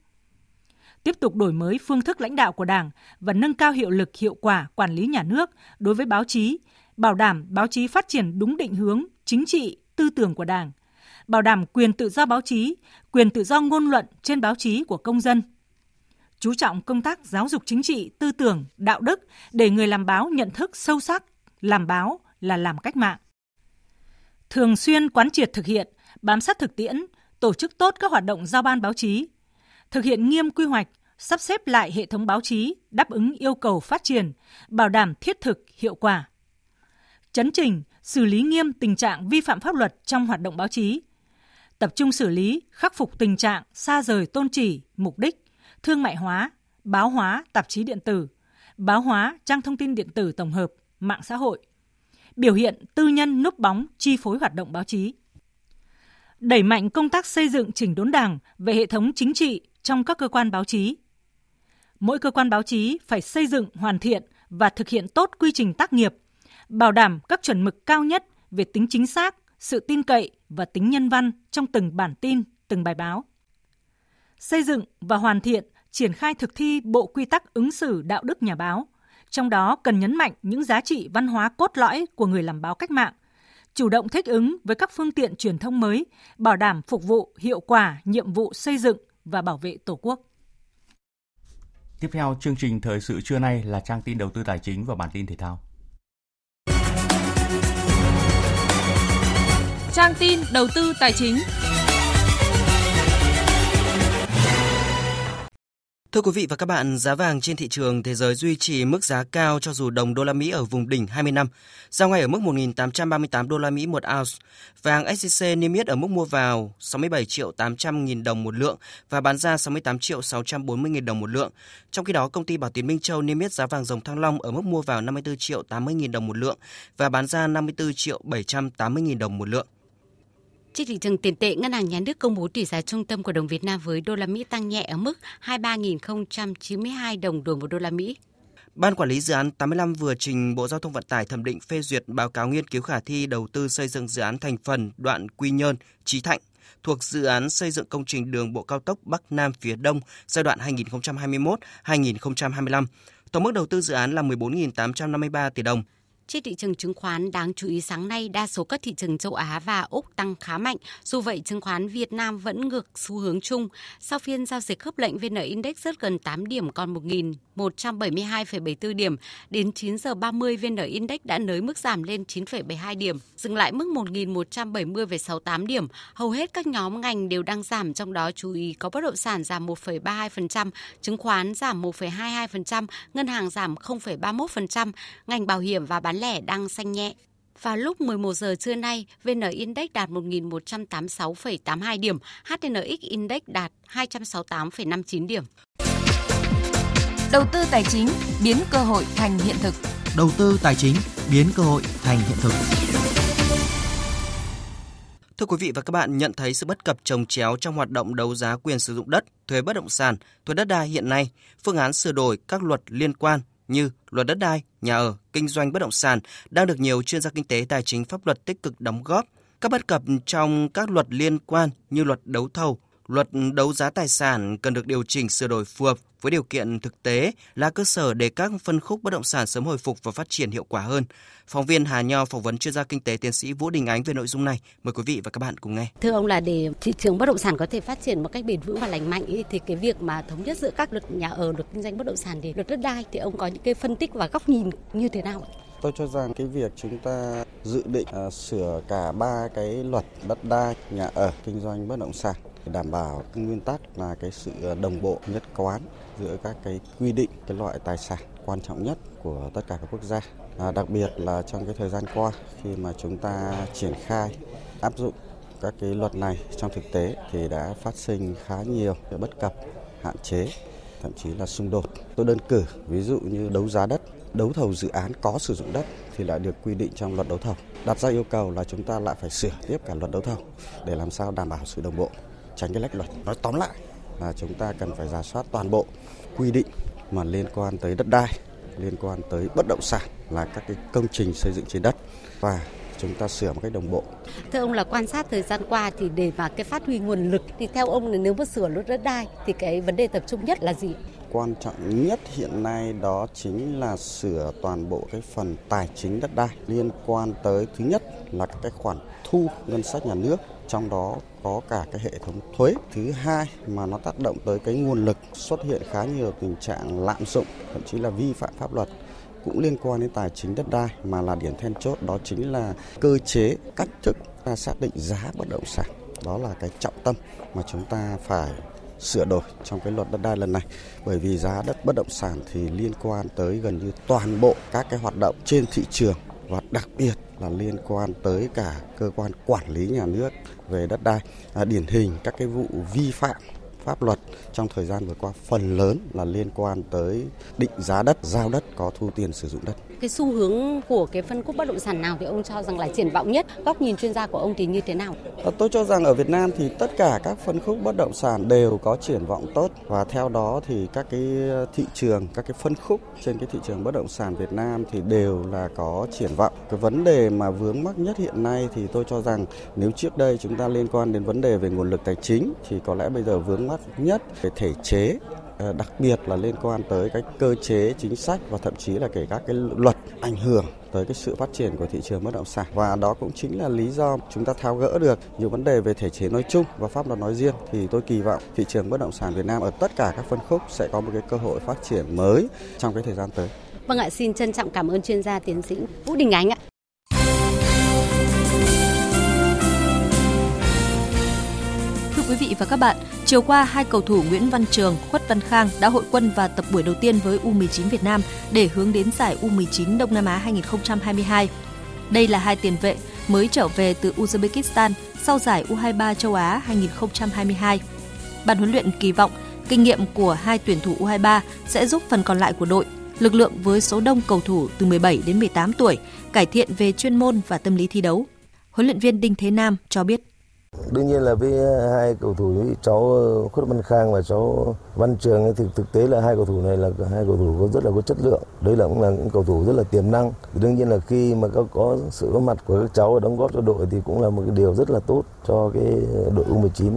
S31: tiếp tục đổi mới phương thức lãnh đạo của Đảng và nâng cao hiệu lực hiệu quả quản lý nhà nước đối với báo chí, bảo đảm báo chí phát triển đúng định hướng chính trị, tư tưởng của Đảng, bảo đảm quyền tự do báo chí, quyền tự do ngôn luận trên báo chí của công dân. Chú trọng công tác giáo dục chính trị, tư tưởng, đạo đức để người làm báo nhận thức sâu sắc, làm báo là làm cách mạng. Thường xuyên quán triệt thực hiện, bám sát thực tiễn, tổ chức tốt các hoạt động giao ban báo chí, thực hiện nghiêm quy hoạch, sắp xếp lại hệ thống báo chí đáp ứng yêu cầu phát triển, bảo đảm thiết thực, hiệu quả. Chấn trình, xử lý nghiêm tình trạng vi phạm pháp luật trong hoạt động báo chí. Tập trung xử lý, khắc phục tình trạng xa rời tôn chỉ, mục đích, thương mại hóa, báo hóa tạp chí điện tử, báo hóa trang thông tin điện tử tổng hợp, mạng xã hội. Biểu hiện tư nhân núp bóng chi phối hoạt động báo chí đẩy mạnh công tác xây dựng chỉnh đốn đảng về hệ thống chính trị trong các cơ quan báo chí. Mỗi cơ quan báo chí phải xây dựng, hoàn thiện và thực hiện tốt quy trình tác nghiệp, bảo đảm các chuẩn mực cao nhất về tính chính xác, sự tin cậy và tính nhân văn trong từng bản tin, từng bài báo. Xây dựng và hoàn thiện, triển khai thực thi bộ quy tắc ứng xử đạo đức nhà báo, trong đó cần nhấn mạnh những giá trị văn hóa cốt lõi của người làm báo cách mạng, chủ động thích ứng với các phương tiện truyền thông mới, bảo đảm phục vụ hiệu quả nhiệm vụ xây dựng và bảo vệ Tổ quốc.
S1: Tiếp theo chương trình thời sự trưa nay là trang tin đầu tư tài chính và bản tin thể thao.
S32: Trang tin đầu tư tài chính.
S33: Thưa quý vị và các bạn, giá vàng trên thị trường thế giới duy trì mức giá cao cho dù đồng đô la Mỹ ở vùng đỉnh 20 năm, giao ngay ở mức 1.838 đô la Mỹ một ounce. Vàng SJC niêm yết ở mức mua vào 67 triệu 800 nghìn đồng một lượng và bán ra 68 triệu 640 nghìn đồng một lượng. Trong khi đó, công ty Bảo Tín Minh Châu niêm yết giá vàng dòng thăng long ở mức mua vào 54 triệu 80 nghìn đồng một lượng và bán ra 54 triệu 780 nghìn đồng một lượng.
S34: Trên thị trường tiền tệ, Ngân hàng Nhà nước công bố tỷ giá trung tâm của đồng Việt Nam với đô la Mỹ tăng nhẹ ở mức 23.092 đồng đổi một đô la Mỹ.
S33: Ban quản lý dự án 85 vừa trình Bộ Giao thông Vận tải thẩm định phê duyệt báo cáo nghiên cứu khả thi đầu tư xây dựng dự án thành phần đoạn Quy Nhơn, Trí Thạnh thuộc dự án xây dựng công trình đường bộ cao tốc Bắc Nam phía Đông giai đoạn 2021-2025. Tổng mức đầu tư dự án là 14.853 tỷ đồng.
S34: Trên thị trường chứng khoán, đáng chú ý sáng nay đa số các thị trường châu Á và Úc tăng khá mạnh. Dù vậy, chứng khoán Việt Nam vẫn ngược xu hướng chung. Sau phiên giao dịch khớp lệnh VN Index rất gần 8 điểm còn 1.172,74 điểm. Đến 9 giờ 30 VN Index đã nới mức giảm lên 9,72 điểm, dừng lại mức 1.170,68 điểm. Hầu hết các nhóm ngành đều đang giảm, trong đó chú ý có bất động sản giảm 1,32%, chứng khoán giảm 1,22%, ngân hàng giảm 0,31%, ngành bảo hiểm và bán lẻ đang xanh nhẹ. Vào lúc 11 giờ trưa nay, VN Index đạt 1.186,82 điểm, HNX Index đạt 268,59 điểm.
S32: Đầu tư tài chính biến cơ hội thành hiện thực.
S33: đầu tư tài chính biến cơ hội thành hiện thực. Thưa quý vị và các bạn, nhận thấy sự bất cập trồng chéo trong hoạt động đấu giá quyền sử dụng đất, thuế bất động sản, thuế đất đai hiện nay, phương án sửa đổi các luật liên quan như luật đất đai, nhà ở, kinh doanh bất động sản đang được nhiều chuyên gia kinh tế tài chính pháp luật tích cực đóng góp. Các bất cập trong các luật liên quan như luật đấu thầu, luật đấu giá tài sản cần được điều chỉnh sửa đổi phù hợp với điều kiện thực tế là cơ sở để các phân khúc bất động sản sớm hồi phục và phát triển hiệu quả hơn. Phóng viên Hà Nho phỏng vấn chuyên gia kinh tế tiến sĩ Vũ Đình Ánh về nội dung này. Mời quý vị và các bạn cùng nghe.
S29: Thưa ông là để thị trường bất động sản có thể phát triển một cách bền vững và lành mạnh ý, thì cái việc mà thống nhất giữa các luật nhà ở, luật kinh doanh bất động sản thì luật đất đai thì ông có những cái phân tích và góc nhìn như thế nào?
S35: Tôi cho rằng cái việc chúng ta dự định uh, sửa cả ba cái luật đất đai, nhà ở, kinh doanh bất động sản đảm bảo cái nguyên tắc là cái sự đồng bộ nhất quán giữa các cái quy định cái loại tài sản quan trọng nhất của tất cả các quốc gia. À, đặc biệt là trong cái thời gian qua khi mà chúng ta triển khai áp dụng các cái luật này trong thực tế thì đã phát sinh khá nhiều cái bất cập, hạn chế, thậm chí là xung đột. Tôi đơn cử ví dụ như đấu giá đất, đấu thầu dự án có sử dụng đất thì lại được quy định trong luật đấu thầu. Đặt ra yêu cầu là chúng ta lại phải sửa tiếp cả luật đấu thầu để làm sao đảm bảo sự đồng bộ tránh cái lách luật. Nói tóm lại là chúng ta cần phải giả soát toàn bộ quy định mà liên quan tới đất đai, liên quan tới bất động sản là các cái công trình xây dựng trên đất và chúng ta sửa một cách đồng bộ.
S29: Thưa ông là quan sát thời gian qua thì để mà cái phát huy nguồn lực thì theo ông là nếu mà sửa luật đất đai thì cái vấn đề tập trung nhất là gì?
S35: Quan trọng nhất hiện nay đó chính là sửa toàn bộ cái phần tài chính đất đai liên quan tới thứ nhất là các cái khoản thu ngân sách nhà nước trong đó có cả cái hệ thống thuế. Thứ hai mà nó tác động tới cái nguồn lực xuất hiện khá nhiều tình trạng lạm dụng, thậm chí là vi phạm pháp luật cũng liên quan đến tài chính đất đai mà là điểm then chốt đó chính là cơ chế cách thức ta xác định giá bất động sản. Đó là cái trọng tâm mà chúng ta phải sửa đổi trong cái luật đất đai lần này bởi vì giá đất bất động sản thì liên quan tới gần như toàn bộ các cái hoạt động trên thị trường và đặc biệt là liên quan tới cả cơ quan quản lý nhà nước về đất đai à, điển hình các cái vụ vi phạm pháp luật trong thời gian vừa qua phần lớn là liên quan tới định giá đất, giao đất có thu tiền sử dụng đất.
S29: Cái xu hướng của cái phân khúc bất động sản nào thì ông cho rằng là triển vọng nhất? Góc nhìn chuyên gia của ông thì như thế nào?
S35: À, tôi cho rằng ở Việt Nam thì tất cả các phân khúc bất động sản đều có triển vọng tốt và theo đó thì các cái ờ, thị trường, các cái phân khúc trên cái thị trường bất động sản Việt Nam thì đều là có triển vọng. Cái vấn đề mà vướng mắc nhất hiện nay thì tôi cho rằng nếu trước đây chúng ta liên quan đến vấn đề về nguồn lực tài chính thì có lẽ bây giờ vướng mắc nhất về thể chế Ờ, đặc biệt là liên quan tới cái cơ chế chính sách và thậm chí là kể các cái luật ảnh hưởng tới cái sự phát triển của thị trường bất động sản và đó cũng chính là lý do chúng ta tháo gỡ được nhiều vấn đề về thể chế nói chung và pháp luật nói riêng thì tôi kỳ vọng thị trường bất động sản Việt Nam ở tất cả các phân khúc sẽ có một cái cơ hội phát triển mới trong cái thời gian tới.
S29: Vâng ạ, xin trân trọng cảm ơn chuyên gia tiến sĩ Vũ Đình Ánh ạ.
S36: Quý vị và các bạn, chiều qua hai cầu thủ Nguyễn Văn Trường, Khuất Văn Khang đã hội quân và tập buổi đầu tiên với U19 Việt Nam để hướng đến giải U19 Đông Nam Á 2022. Đây là hai tiền vệ mới trở về từ Uzbekistan sau giải U23 châu Á 2022. Ban huấn luyện kỳ vọng kinh nghiệm của hai tuyển thủ U23 sẽ giúp phần còn lại của đội lực lượng với số đông cầu thủ từ 17 đến 18 tuổi cải thiện về chuyên môn và tâm lý thi đấu. Huấn luyện viên Đinh Thế Nam cho biết.
S27: Đương nhiên là với hai cầu thủ như cháu ờ, Khuất Văn Khang và cháu Văn Trường thì thực tế là hai cầu thủ này là hai cầu thủ có rất là có chất lượng. Đấy là cũng là những cầu thủ rất là tiềm năng. Đương nhiên là khi mà có, có sự có mặt của các cháu đóng góp cho đội thì cũng là một cái điều rất là tốt cho cái đội U19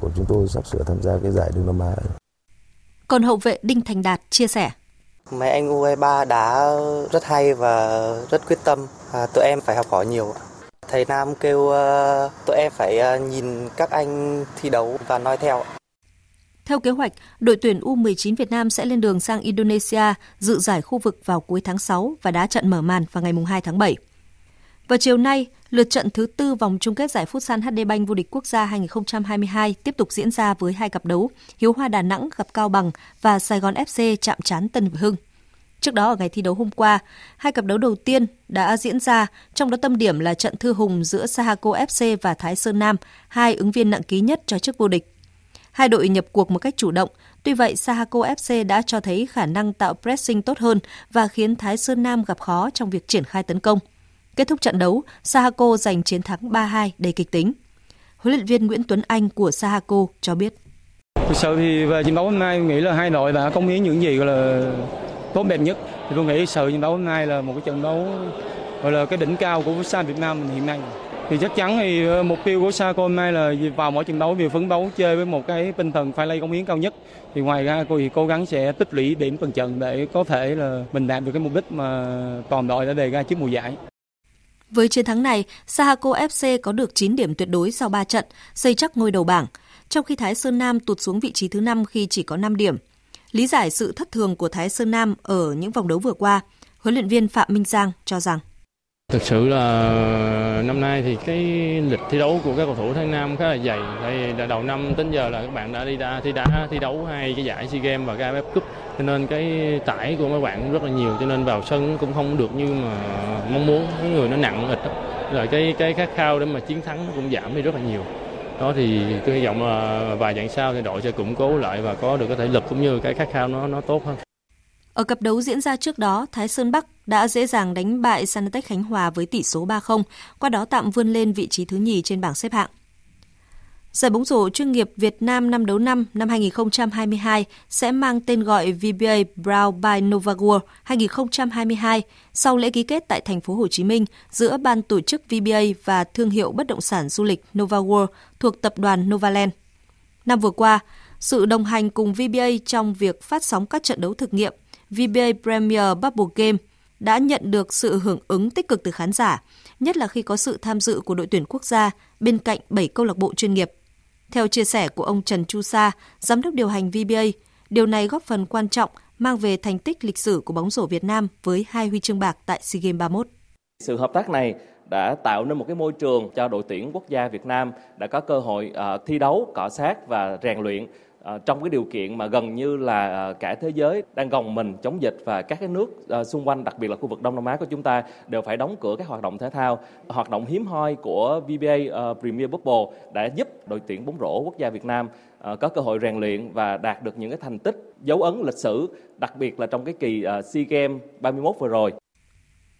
S27: của chúng tôi sắp sửa tham gia cái giải Đông Nam Á.
S36: Còn hậu vệ Đinh Thành Đạt chia sẻ.
S37: Mấy anh U23 đá rất hay và rất quyết tâm. À, tụi em phải học hỏi nhiều. Thầy Nam kêu uh, tụi em phải uh, nhìn các anh thi đấu và nói theo.
S36: Theo kế hoạch, đội tuyển U19 Việt Nam sẽ lên đường sang Indonesia dự giải khu vực vào cuối tháng 6 và đá trận mở màn vào ngày 2 tháng 7. Vào chiều nay, lượt trận thứ tư vòng chung kết giải Futsal HD Bank vô địch quốc gia 2022 tiếp tục diễn ra với hai cặp đấu, Hiếu Hoa Đà Nẵng gặp Cao Bằng và Sài Gòn FC chạm trán Tân Hưng. Trước đó ở ngày thi đấu hôm qua, hai cặp đấu đầu tiên đã diễn ra, trong đó tâm điểm là trận thư hùng giữa Sahako FC và Thái Sơn Nam, hai ứng viên nặng ký nhất cho chức vô địch. Hai đội nhập cuộc một cách chủ động, tuy vậy Sahako FC đã cho thấy khả năng tạo pressing tốt hơn và khiến Thái Sơn Nam gặp khó trong việc triển khai tấn công. Kết thúc trận đấu, Sahako giành chiến thắng 3-2 đầy kịch tính. Huấn luyện viên Nguyễn Tuấn Anh của Sahako cho biết.
S31: Thực sự thì về trận đấu hôm nay nghĩ là hai đội đã công hiến những gì là tốt đẹp nhất. Thì tôi nghĩ sự trận đấu hôm nay là một cái trận đấu gọi là cái đỉnh cao của Futsal Việt Nam hiện nay. Thì chắc chắn thì ờ, mục tiêu của Saco hôm nay là vào mỗi trận đấu đều phấn đấu chơi với một cái tinh thần phải lấy công hiến cao nhất. Thì ngoài ra cô thì cố gắng sẽ tích lũy điểm từng trận để có thể là mình đạt được cái mục đích mà toàn đội đã đề ra trước mùa giải.
S36: Với chiến thắng này, Sahako FC có được 9 điểm tuyệt đối sau 3 trận, xây chắc ngôi đầu bảng, trong khi Thái Sơn Nam tụt xuống vị trí thứ 5 khi chỉ có 5 điểm. Lý giải sự thất thường của Thái Sơn Nam ở những vòng đấu vừa qua, huấn luyện viên Phạm Minh Giang cho rằng.
S31: Thực sự là năm nay thì cái lịch thi đấu của các cầu thủ Thái Nam khá là dày. Tại đầu năm đến giờ là các bạn đã đi đã thi đá thi đấu hai cái giải SEA Games và cái AFF Cup. Cho nên cái tải của mấy bạn cũng rất là nhiều cho nên vào sân cũng không được như mà mong muốn. Cái người nó nặng ịch rồi cái cái khát khao để mà chiến thắng cũng giảm đi rất là nhiều đó thì tôi hy vọng là vài trận sau thì đội sẽ củng cố lại và có được cái thể lực cũng như cái khát khao nó nó tốt hơn
S36: ở cặp đấu diễn ra trước đó, Thái Sơn Bắc đã dễ dàng đánh bại Sanatech Khánh Hòa với tỷ số 3-0, qua đó tạm vươn lên vị trí thứ nhì trên bảng xếp hạng. Giải bóng rổ chuyên nghiệp Việt Nam năm đấu năm năm 2022 sẽ mang tên gọi VBA Brown by Nova World 2022 sau lễ ký kết tại thành phố Hồ Chí Minh giữa ban tổ chức VBA và thương hiệu bất động sản du lịch Nova World thuộc tập đoàn Novaland. Năm vừa qua, sự đồng hành cùng VBA trong việc phát sóng các trận đấu thực nghiệm VBA Premier Bubble Game đã nhận được sự hưởng ứng tích cực từ khán giả, nhất là khi có sự tham dự của đội tuyển quốc gia bên cạnh 7 câu lạc bộ chuyên nghiệp. Theo chia sẻ của ông Trần Chu Sa, giám đốc điều hành VBA, điều này góp phần quan trọng mang về thành tích lịch sử của bóng rổ Việt Nam với hai huy chương bạc tại SEA Games 31.
S29: Sự hợp tác này đã tạo nên một cái môi trường cho đội tuyển quốc gia Việt Nam đã có cơ hội uh, thi đấu, cọ sát và rèn luyện À, trong cái điều kiện mà gần như là ờ, cả thế giới đang gồng mình chống dịch và các cái nước à, xung quanh đặc biệt là khu vực Đông Nam Á của chúng ta đều phải đóng cửa các hoạt động thể thao hoạt động hiếm hoi của VBA uh, Premier Bubble đã giúp đội tuyển bóng rổ quốc gia Việt Nam uh, có cơ hội rèn luyện và đạt được những cái thành tích dấu ấn lịch sử đặc biệt là trong cái kỳ uh, SEA Games 31 vừa rồi.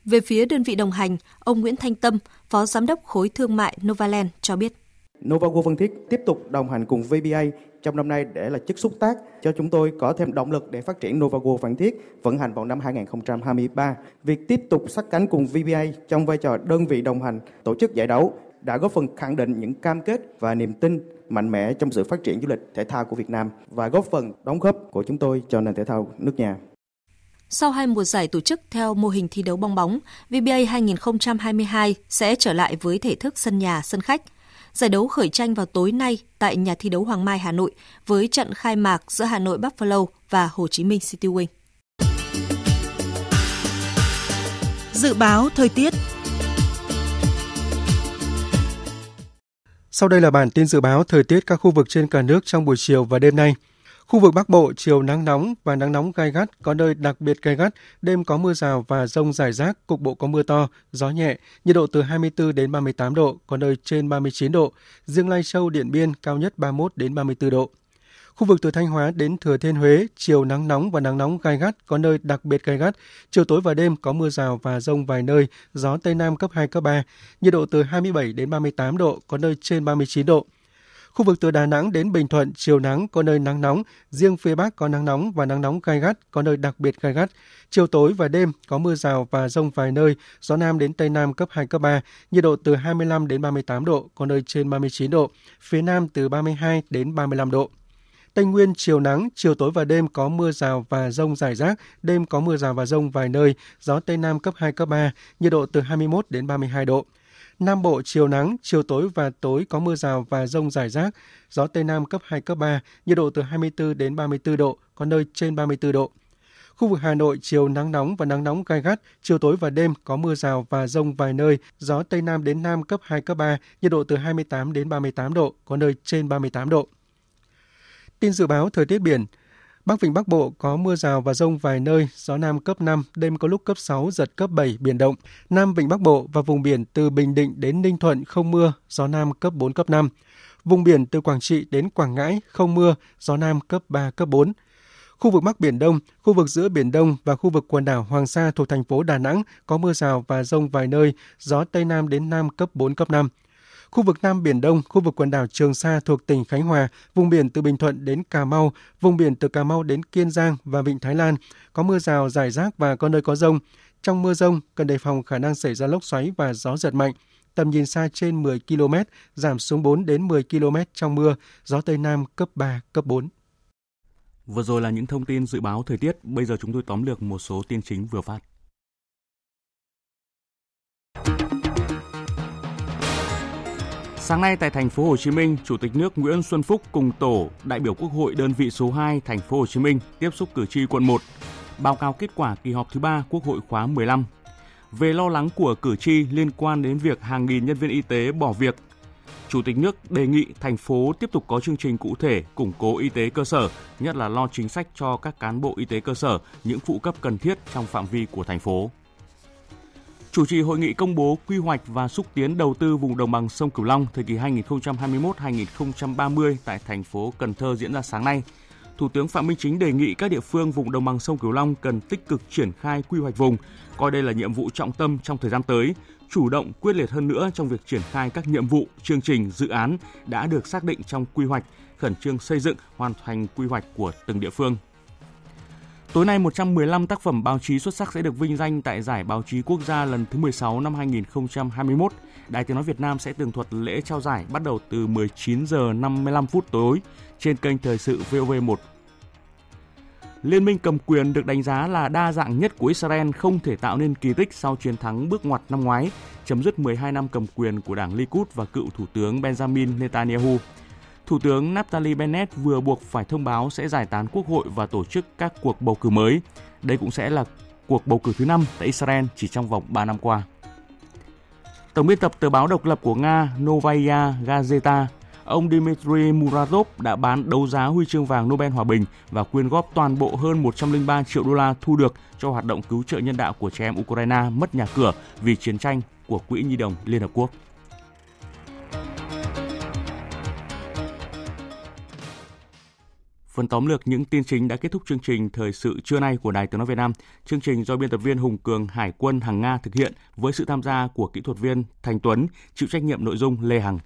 S36: Về phía đơn vị đồng hành, ông Nguyễn Thanh Tâm, Phó Giám đốc khối thương mại Novaland cho biết.
S27: Novago Phan Thiết tiếp tục đồng hành cùng VBA trong năm nay để là chất xúc tác cho chúng tôi có thêm động lực để phát triển Novago Phan Thiết vận hành vào năm 2023. Việc tiếp tục sát cánh cùng VBA trong vai trò đơn vị đồng hành tổ chức giải đấu đã góp phần khẳng định những cam kết và niềm tin mạnh mẽ trong sự phát triển du lịch thể thao của Việt Nam và góp phần đóng góp của chúng tôi cho nền thể thao nước nhà.
S36: Sau hai mùa giải tổ chức theo mô hình thi đấu bong bóng, VBA 2022 sẽ trở lại với thể thức sân nhà, sân khách – Giải đấu khởi tranh vào tối nay tại nhà thi đấu Hoàng Mai, Hà Nội với trận khai mạc giữa Hà Nội, Buffalo và Hồ Chí Minh, City Wing.
S38: Dự báo thời tiết
S25: Sau đây là bản tin dự báo thời tiết các khu vực trên cả nước trong buổi chiều và đêm nay. Khu vực Bắc Bộ chiều nắng nóng và nắng nóng gai gắt, có nơi đặc biệt gai gắt, đêm có mưa rào và rông rải rác, cục bộ có mưa to, gió nhẹ, nhiệt độ từ 24 đến 38 độ, có nơi trên 39 độ. Riêng Lai Châu, Điện Biên cao nhất 31 đến 34 độ. Khu vực từ Thanh Hóa đến Thừa Thiên Huế, chiều nắng nóng và nắng nóng gai gắt, có nơi đặc biệt gai gắt. Chiều tối và đêm có mưa rào và rông vài nơi, gió Tây Nam cấp 2, cấp 3. Nhiệt độ từ 27 đến 38 độ, có nơi trên 39 độ. Khu vực từ Đà Nẵng đến Bình Thuận, chiều nắng có nơi nắng nóng, riêng phía Bắc có nắng nóng và nắng nóng gai gắt, có nơi đặc biệt gai gắt. Chiều tối và đêm có mưa rào và rông vài nơi, gió Nam đến Tây Nam cấp 2, cấp 3, nhiệt độ từ 25 đến 38 độ, có nơi trên 39 độ, phía Nam từ 32 đến 35 độ. Tây Nguyên chiều nắng, chiều tối và đêm có mưa rào và rông rải rác, đêm có mưa rào và rông vài nơi, gió Tây Nam cấp 2, cấp 3, nhiệt độ từ 21 đến 32 độ. Nam Bộ chiều nắng, chiều tối và tối có mưa rào và rông rải rác, gió Tây Nam cấp 2, cấp 3, nhiệt độ từ 24 đến 34 độ, có nơi trên 34 độ. Khu vực Hà Nội chiều nắng nóng và nắng nóng gai gắt, chiều tối và đêm có mưa rào và rông vài nơi, gió Tây Nam đến Nam cấp 2, cấp 3, nhiệt độ từ 28 đến 38 độ, có nơi trên 38 độ. Tin dự báo thời tiết biển, Bắc Vịnh Bắc Bộ có mưa rào và rông vài nơi, gió Nam cấp 5, đêm có lúc cấp 6, giật cấp 7, biển động. Nam Vịnh Bắc Bộ và vùng biển từ Bình Định đến Ninh Thuận không mưa, gió Nam cấp 4, cấp 5. Vùng biển từ Quảng Trị đến Quảng Ngãi không mưa, gió Nam cấp 3, cấp 4. Khu vực Bắc Biển Đông, khu vực giữa Biển Đông và khu vực quần đảo Hoàng Sa thuộc thành phố Đà Nẵng có mưa rào và rông vài nơi, gió Tây Nam đến Nam cấp 4, cấp 5. Khu vực Nam Biển Đông, khu vực quần đảo Trường Sa thuộc tỉnh Khánh Hòa, vùng biển từ Bình Thuận đến Cà Mau, vùng biển từ Cà Mau đến Kiên Giang và Vịnh Thái Lan có mưa rào rải rác và có nơi có rông. Trong mưa rông, cần đề phòng khả năng xảy ra lốc xoáy và gió giật mạnh. Tầm nhìn xa trên 10 km, giảm xuống 4 đến 10 km trong mưa, gió Tây Nam cấp 3, cấp 4.
S1: Vừa rồi là những thông tin dự báo thời tiết, bây giờ chúng tôi tóm lược một số tin chính vừa phát. Sáng nay tại thành phố Hồ Chí Minh, Chủ tịch nước Nguyễn Xuân Phúc cùng tổ đại biểu Quốc hội đơn vị số 2 thành phố Hồ Chí Minh tiếp xúc cử tri quận 1, báo cáo kết quả kỳ họp thứ 3 Quốc hội khóa 15. Về lo lắng của cử tri liên quan đến việc hàng nghìn nhân viên y tế bỏ việc, Chủ tịch nước đề nghị thành phố tiếp tục có chương trình cụ thể củng cố y tế cơ sở, nhất là lo chính sách cho các cán bộ y tế cơ sở những phụ cấp cần thiết trong phạm vi của thành phố chủ trì hội nghị công bố quy hoạch và xúc tiến đầu tư vùng đồng bằng sông Cửu Long thời kỳ 2021-2030 tại thành phố Cần Thơ diễn ra sáng nay. Thủ tướng Phạm Minh Chính đề nghị các địa phương vùng đồng bằng sông Cửu Long cần tích cực triển khai quy hoạch vùng, coi đây là nhiệm vụ trọng tâm trong thời gian tới, chủ động quyết liệt hơn nữa trong việc triển khai các nhiệm vụ, chương trình, dự án đã được xác định trong quy hoạch, khẩn trương xây dựng, hoàn thành quy hoạch của từng địa phương. Tối nay 115 tác phẩm báo chí xuất sắc sẽ được vinh danh tại giải báo chí quốc gia lần thứ 16 năm 2021. Đài Tiếng nói Việt Nam sẽ tường thuật lễ trao giải bắt đầu từ 19 giờ 55 phút tối trên kênh thời sự VOV1. Liên minh cầm quyền được đánh giá là đa dạng nhất của Israel không thể tạo nên kỳ tích sau chiến thắng bước ngoặt năm ngoái, chấm dứt 12 năm cầm quyền của đảng Likud và cựu Thủ tướng Benjamin Netanyahu. Thủ tướng Naftali Bennett vừa buộc phải thông báo sẽ giải tán quốc hội và tổ chức các cuộc bầu cử mới. Đây cũng sẽ là cuộc bầu cử thứ năm tại Israel chỉ trong vòng 3 năm qua. Tổng biên tập tờ báo độc lập của Nga Novaya Gazeta, ông Dmitry Muratov đã bán đấu giá huy chương vàng Nobel Hòa bình và quyên góp toàn bộ hơn 103 triệu đô la thu được cho hoạt động cứu trợ nhân đạo của trẻ em Ukraine mất nhà cửa vì chiến tranh của Quỹ Nhi đồng Liên Hợp Quốc. Phần tóm lược những tin chính đã kết thúc chương trình Thời sự trưa nay của Đài Tiếng Nói Việt Nam. Chương trình do biên tập viên Hùng Cường Hải quân hàng Nga thực hiện với sự tham gia của kỹ thuật viên Thành Tuấn, chịu trách nhiệm nội dung Lê Hằng.